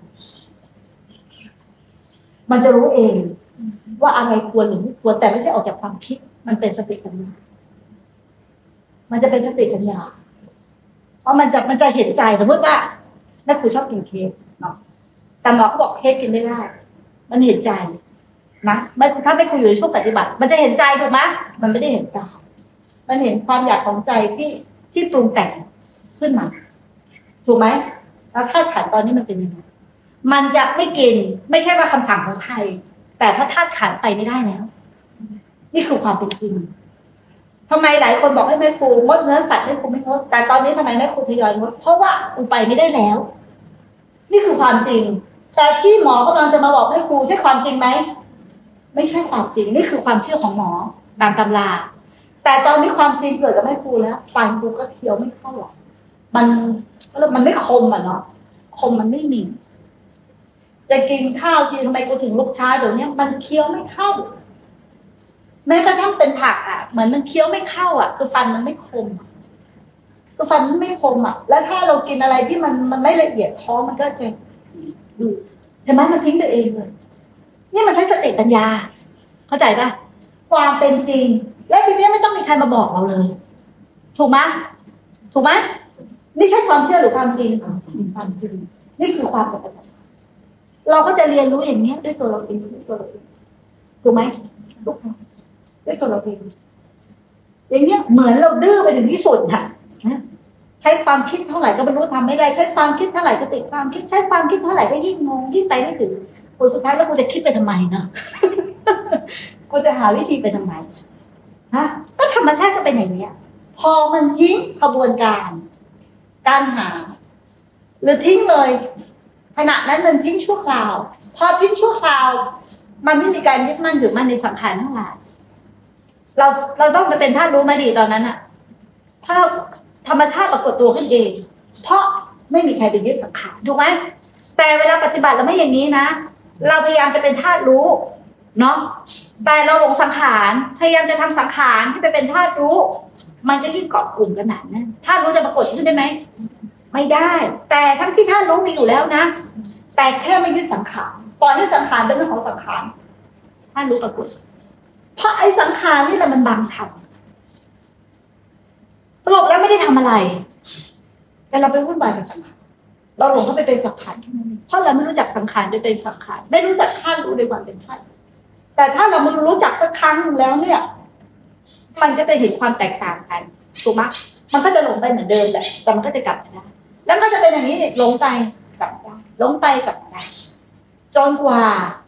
มันจะรู้เอง ว่าอะไรควรหรือไม่ควร แต่ไม่ใช่ออกจากความคิด มันเป็นสติปัญญา มันจะเป็นสติปัญญา เพราะมันจะมันจะเห็นใจสมมติว่า แม่ครูชอบกินเค้กเนาะแต่หมอเขาบอกเค้กกินไม่ได้มันเห็นใจนะไม่ถ้าไม่คุยอยู่ในช่วงปฏิบัติ มันจะเห็นใจถูกไหมมันไม่ได้เห็นกายมันเห็นความอยากของใจที่ที่ปรุงแต่งขึ้นมา ถูกไหมแล้วธาตุขันตอนนี้มันเป็นยังไงมันจะไม่กิน ไม่ใช่ว่าคำสั่งของใครแต่พระธาตุขันไปไม่ได้แล้ว นี่คือความเป็นจริงทำไมหลายคนบอกให้แม่ครูงดเนื้อสัตว์แม่ครูไม่งดแต่ตอนนี้ทำไมแม่ครูทยอยงดเพราะว่าอุไปไม่ได้แล้ว นี่คือความจริง แต่ที่หมอกำลังจะมาบอกให้ครูใช่ความจริงไหมไม่ใช่ความจริง นี่คือความเชื่อของหมอตามตำรา แต่ตอนนี้ความจริงเกิดกับแม่ครูแล้วฟันครูก็เคี้ยวไม่เข้าหรอกมันมันไม่คมอะเนาะคมมันไม่มีจะกินข้าวทีทำไมกูถึงลุกช้าเดี๋ยวนี้มันเคี้ยวไม่เข้า แม้กระทั่งเป็นผักอะเหมือนมันเคี้ยวไม่เข้าอะ คือฟันมันไม่คมอะ ฟันมันไม่คมอะ แล้วถ้าเรากินอะไรที่มันมันไม่ละเอียดท้องมันก็จะดูเห็นไหมมันทิ้งตัวเองเลยนี่มันใช้สติปัญญา เข้าใจปะความเป็นจริง และทีนี้ไม่ต้องมีใครมาบอกเราเลย ถูกไหมถูกไหมนี่ใช่ความเชื่อหรือความจริงความจริง นี่คือความปกติเราก็จะเรียนรู้อย่างนี้ยด้วยตัวเราเองด้วยตัวเราเองถูกไหมทุกครั้งด้วยตัวเราเองอย่างเนี้ยเหมือนเราดื้อไปถึงที่สุดค่ะนะ ใช้ความคิดเท่าไหร่ก็ไม่รู้ทำไม่ได้ ใช้ความคิดเท่าไหร่ก็ติดความคิด ใช้ความคิดเท่าไหร่ก็ยิ่งงงยิ่งไปไม่ถึงผลสุดท้ายแล้วกูจะคิดไปทำไมเนาะกูจะหาวิธีไปทำไมฮะก็ธรรมชาติก็เป็นอย่างเนี้ยพอมันทิ้งขบวนการ การหา หรือทิ้งเลยขณะนั้นมันทิ้งชั่วคราว พอทิ้งชั่วคราว มันไม่มีการยึดมั่นถือมั่นในสังขารทั้งหลายเราเราต้องไปเป็นท่ารู้ไหมดีตอนนั้นอะถ้า ธรรมชาติปรากฏตัวขึ้นเอง เพราะไม่มีใครไปยึดสังขารถูกไหมแต่เวลาปฏิบัติเราไม่อย่างนี้นะ เราพยายามจะเป็นธาตุรู้เนาะแต่เราหลงสังขารพยายามจะทำสังขารที่ไปเป็นธาตุรู้ มันก็ยิ่งเกาะกลุ่มกันหนาแน่นธาตุรู้จะปรากฏขึ้นได้ไหมไม่ได้ แต่ทั้งที่ธาตุรู้มีอยู่แล้วนะ แต่แค่ไม่ยึดสังขารปล่อยให้สังขารเป็นเรื่องของสังขารธาตุรู้ปรากฏเพราะไอ้สังขารนี่แหละมันบังทำ สรุปแล้วไม่ได้ทำอะไร แต่เราไปวุ่นวายกับสังขารเราหลงเข้าไปเป็นสังขารเพราะเราไม่รู้จักสังขารโดยเป็นสังขารไม่รู้จักธาตุรู้โดยความเป็นธาตุแต่ถ้าเรามารู้จักสักครั้งแล้วเนี่ย มันก็จะเห็นความแตกต่างกันถูกไหมมันก็จะหลงไปเหมือนเดิมแหละแต่มันก็จะกลับมาได้แล้วก็จะเป็นอย่างนี้เนี่ยหลงไปกลับได้หลงไปกลับมาได้จนกว่า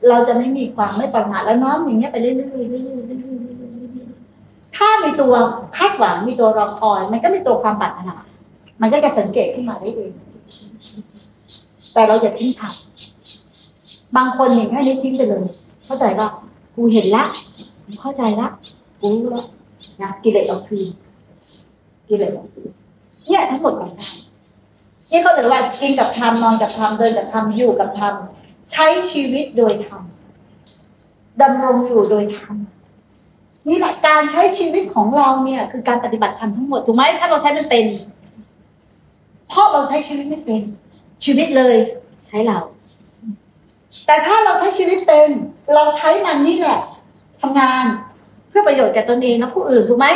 เราจะไม่มีความไม่ประมาทแล้วน้อมอย่างเงี้ยไปเรื่อยๆเรื่อยๆเรื่อยๆเรื่อยๆเรื่อยๆ ถ้ามีตัวคาดหวังมีตัวรอคอย มันก็มีตัวความปรารถนา มันก็จะสังเกตขึ้นมาได้เองแต่เราอย่าทิ้งทำบางคนเห็นแค่นี้ทิ้งไปเลย เข้าใจป่ะกูเห็นละกูเข้าใจละกูรู้แล้วนะกิเลสเอาคืนกิเลสเอาคืนเนี่ยทั้งหมดของการนี่เขาเรียว่ากินกับธรรมนอนกับธรรมเดินกับธรรมอยู่กับธรรมใช้ชีวิตโดยธรรมดำรงอยู่โดยธรรม นี่แหละการใช้ชีวิตของเราเนี่ยคือการปฏิบัติธรรมทั้งหมดถูกไหมถ้าเราใช้ไม่เป็นเพราะเราใช้ชีวิตไม่เป็น ชีวิตเลยใช้เรา แต่ถ้าเราใช้ชีวิตเป็น เราใช้มันนี่แหละทำงานเพื่อประโยชน์แก่ตนเองและผู้อื่นถูกไหม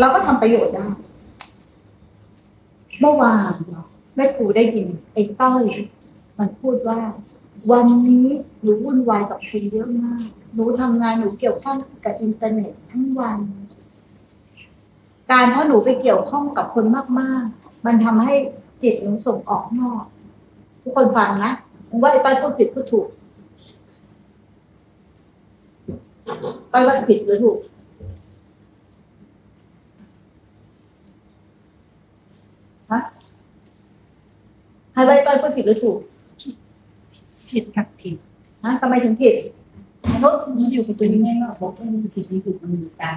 เราก็ทำประโยชน์ได้เมื่อวานแม่ครูได้ยินไอ้ต้อย มันพูดว่า วันนี้หนูวุ่นวายกับคนเยอะมาก หนูทำงานหนูเกี่ยวข้องกับอินเทอร์เน็ตทั้งวัน การเพราะหนูไปเกี่ยวข้องกับคนมาก ๆ มันทำให้จิตหนูส่งออกนอก ทุกคนฟังนะผมว่าไอ้ป้ายพูดผิดพูดถูกป้ายว่าผิดหรือถูกฮะให้ป้ายป้ายพูดผิดหรือถูก ผิดกับผิดฮะทำไมถึงผิด มนุษย์มันอยู่กับตัวนี้ไม่ว่าบอกว่ามันผิดนี่คือมันมีตาย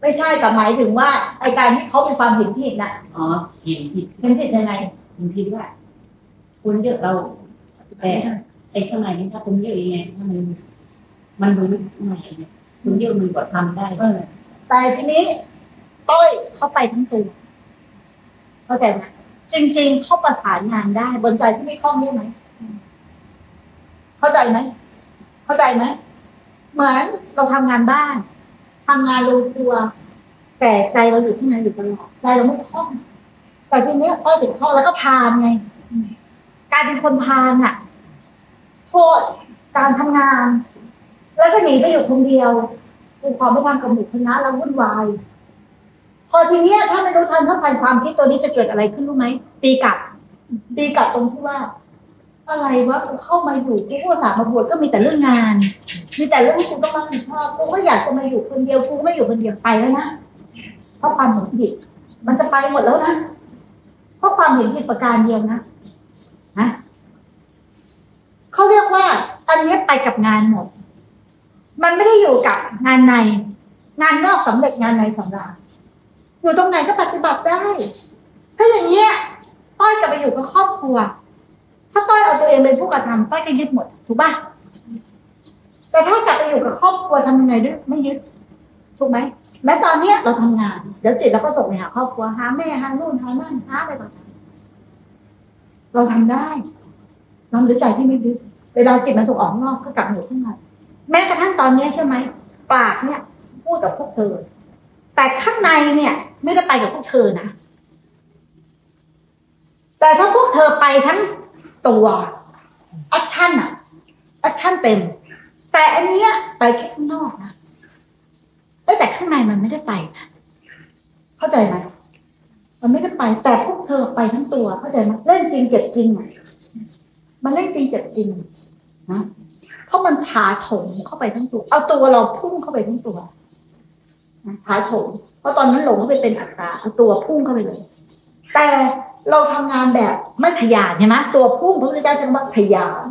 ไม่ใช่แต่หมายถึงว่าไอการที่เขามีความเห็นผิดน่ะอ๋อเห็นผิดเห็นผิดยังไงมันคิดว่าคนเยอะเราแต่ไอ้ข้างในนี่ถ้าคนเยอะยังไงถ้ามันมันรู้ไม่เนี่ยคนเยอะมันก็ทำได้เออแต่ทีนี้ต้อยเข้าไปทั้งตัวเข้าใจไหมจริง ๆ เข้าประสานงานได้ บนใจที่ไม่คล่องได้ไหมเข้าใจไหมเข้าใจไหม เหมือนเราทำงานบ้านทำงานลงตัว แต่ใจเราอยู่ที่ไหนอยู่ตลอดใจเราไม่คล่อง แต่ทีนี้ยต้อยถึงคล่องแล้วก็พานไงกลายเป็นคนพานอะโทษการทำงาน แล้วก็หนีไปอยู่คนเดียวคือความไม่ทำกับหมู่คณะแล้ววุ่นวายพอทีเนี้ยถ้าไม่รู้ทันเท่าทันความคิดตัวนี้จะเกิดอะไรขึ้นรู้ไหมตีกลับตีกลับตรงที่ว่า อะไรวะกูเข้ามาอยู่กูก็สามาบวชก็มีแต่เรื่องงาน มีแต่เรื่องที่กูต้องรับผิดชอบกูก็อยากจะมาอยู่คนเดียวกูไม่อยู่คนเดียวไปแล้วนะเพราะความเห็นผิดมันจะไปหมดแล้วนะเพราะความเห็นผิดประการเดียวนะฮะเขาเรียกว่า อันนี้ไปกับงานหมด มันไม่ได้อยู่กับงานใน งานนอกสำเร็จงานในสำราญอยู่ตรงไหนก็ปฏิบัติได้ ถ้าอย่างเงี้ยต้อยจะไปอยู่กับครอบครัว ถ้าต้อยเอาตัวเองเป็นผู้กระทำต้อยก็ยึดหมด ถูกป่ะแต่ถ้ากลับไปอยู่กับครอบครัวทำยังไงด้วยไม่ยึด ถูกไหมแม้ตอนเนี้ยเราทำงาน เดี๋ยวจิตเราก็ส่งไปหาครอบครัวหาแม่หานู่นหานั่นหาอะไรต่างๆเราทำได้ทำด้วยใจที่ไม่ยึดเวลาจิตมันส่งออกข้างนอกก็กลับมาอยู่ข้างในแม้กระทั่งตอนนี้ใช่ไหมปากเนี่ยพูดกับพวกเธอ แต่ข้างในเนี่ย ไม่ได้ไปกับพวกเธอนะแต่ถ้าพวกเธอไปทั้ง ตัว action อะ action เต็ม แต่อันเนี้ยไปแค่ข้างนอกนะแต่ข้างในมันไม่ได้ไปนะเข้าใจไหมมันไม่ได้ไป แต่พวกเธอไปทั้งตัว เข้าใจไหมเล่นจริงเจ็บจริงอะมันเล่นจริงเจ็บจริงนะเพราะมันถาถมเข้าไปทั้งตัว เอาตัวเราพุ่งเข้าไปทั้งตัวถาถมเพราะตอนนั้นหลงเข้าไปเป็นอัตราเอาตัวพุ่งเข้าไปเลย แต่ เราทำงานแบบไม่ทะยานใช่ไหมตัวพุ่งพระพุทธเจ้าจะว่าทะยาน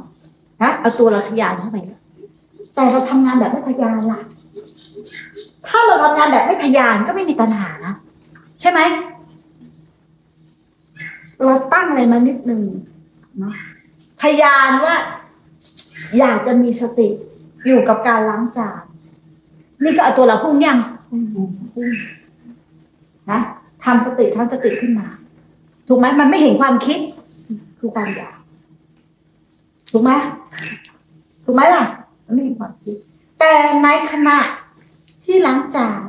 นะเอาตัวเราทะยานเข้าไปแต่เราทำงานแบบไม่ทะยานล่ะ ถ้าเราทำงานแบบไม่ทะยานก็ไม่มีปัญหานะใช่ไหมเราตั้งอะไรมานิดนึงเนาะทะยานว่า อยากจะมีสติอยู่กับการล้างจานนี่ก็เอาตัวเราพุ่งยังนะทำสติทำสติขึ้นมา ถูกไหมมันไม่เห็นความคิด คือความอยากถูกไหมถูกไหมล่ะ มันไม่เห็นความคิด แต่ในขณะที่ล้างจาน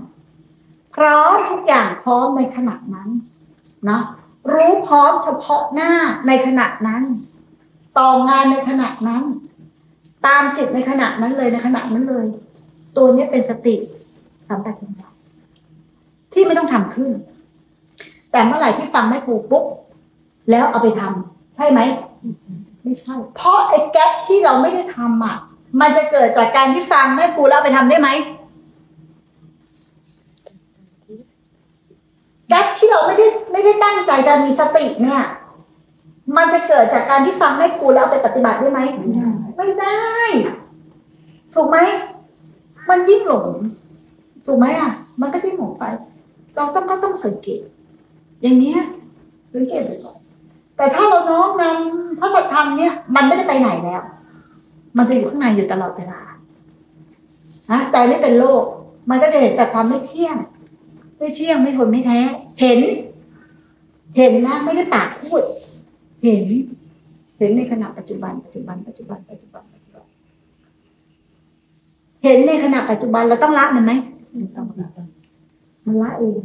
พร้อมทุกอย่างพร้อมในขณะนั้นเนาะรู้พร้อมเฉพาะหน้าในขณะนั้น ต่องานในขณะนั้น ตามจิตในขณะนั้นเลยในขณะนั้นเลย ตัวนี้เป็นสติสัมปชัญญะที่ไม่ต้องทำขึ้น แต่เมื่อไหร่ที่ฟังไม่ถูกปุ๊บแล้วเอาไปทำใช่ไหมไม่ใช่ เพราะไอ้แก๊ปที่เราไม่ได้ทำอะ มันจะเกิดจากการที่ฟังแม่ครูแล้วเอาไปทำได้ไหมแก๊ปที่เราไม่ได้ไม่ได้ตั้งใจจะมีสติเนี่ย มันจะเกิดจากการที่ฟังแม่ครูแล้วเอาไปปฏิบัติได้ไหมไม่ได้ ถูกไหมมันยิ่งหลงถูกไหมอะ มันก็ยิ่งหลงไป เราต้องก็ต้องสังเกต อย่างเนี้ยสังเกตไปก่อนแต่ถ้าเราน้อมนำพระสัทธรรมเนี่ย มันไม่ได้ไปไหนแล้ว มันจะอยู่ข้างในอยู่ตลอดเวลานะใจไม่เป็นโลก มันก็จะเห็นแต่ความไม่เที่ยง ไม่เที่ยงไม่ทนไม่แท้ เห็น เห็นนะไม่ได้ปากพูด เห็น เห็นในขณะปัจจุบันปัจจุบันปัจจุบันปัจจุบันปัจจุบัน เห็นในขณะปัจจุบันเราต้องละมันไหมต้องละมันละเอง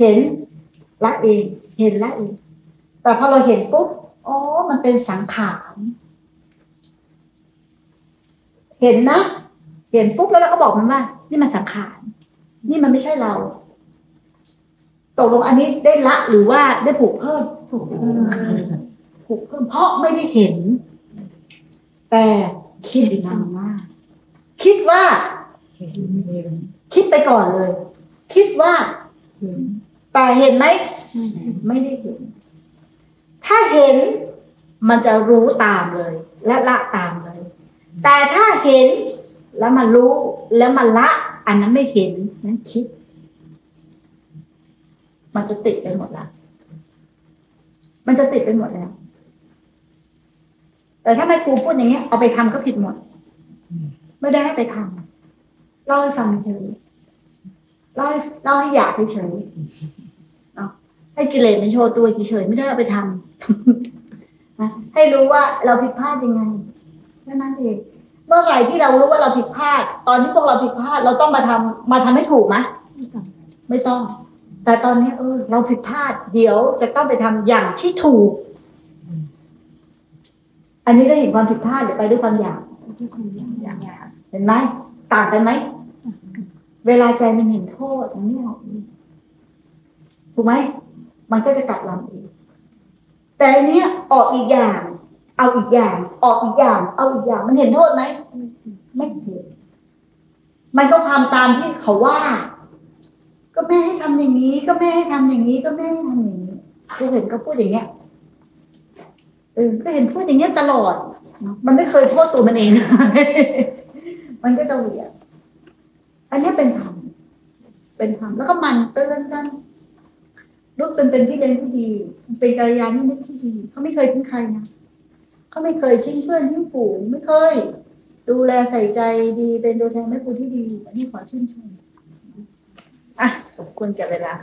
เห็น ละเองเห็นละเองแต่พอเราเห็นปุ๊บอ๋อมันเป็นสังขารเห็นนะ เห็นปุ๊บแล้วเราก็บอกมันว่า นี่มันสังขาร นี่มันไม่ใช่เรา ตกลงอันนี้ได้ละหรือว่าได้ผูกเพิ่มผูกเพิ่มผูกเพิ่มเพราะไม่ได้เห็น แต่คิดนำว่าคิดว่า คิดไปก่อนเลย คิดว่าเห็น แต่เห็นไหม ไม่ได้เห็น ถ้าเห็นมันจะรู้ตามเลย และละตามเลย แต่ถ้าเห็นแล้วมันรู้แล้วมันละ อันนั้นไม่เห็นนั้นคิด มันจะติดไปหมดละมันจะติดไปหมดแล้ว แต่ถ้าไม่ครูพูดอย่างเงี้ยเอาไปทำก็ผิดหมด ไม่ได้ให้ไปทำเล่าให้ฟังเฉย เล่าให้เล่าให้อยากเฉยๆให้กิเลสมันโชว์ตัวเฉยๆไม่ได้เอาไปทำให้รู้ว่าเราผิดพลาดยังไงแค่นั้นเองเมื่อไหร่ที่เรารู้ว่าเราผิดพลาด ตอนที่พวกเราผิดพลาด เราต้องมาทำมาทำให้ถูกไหมไม่ต้อง แต่ตอนนี้เออเราผิดพลาด เดี๋ยวจะต้องไปทำอย่างที่ถูก อันนี้ก็เห็นความผิดพลาดหรือไปด้วยความอยากเห็นไหมต่างกันไหม เวลาใจมันเห็นโทษมันไม่ออกถูกไหมมันก็จะกลับลำอีก แต่อันเนี้ยออกอีกอย่าง เอาอีกอย่าง ออกอีกอย่าง เอาอีกอย่าง มันเห็นโทษไหมไม่เห็นมันก็ทำตามที่เขาว่า ก็แม่ให้ทำอย่างนี้ ก็แม่ให้ทำอย่างนี้ ก็แม่ให้ทำอย่างนี้ก็เห็นก็พูดอย่างเงี้ยเออก็เห็นพูดอย่างเงี้ยตลอด มันไม่เคยโทษตัวมันเอง มันก็จะเหวี่ยง อันนี้เป็นธรรมเป็นธรรมแล้วก็มันเตือนกันลูกเป็นเป็นพี่เลี้ยงที่ดี เป็นกัลยาณมิตรที่ดีเขาไม่เคยทิ้งใครนะเขาไม่เคยทิ้งเพื่อนทิ้งฝูงไม่เคย ดูแลใส่ใจดีเป็นตัวแทนแม่ครูที่ดีอันนี้ขอชื่นชมอะขอบคุณแก่เวลา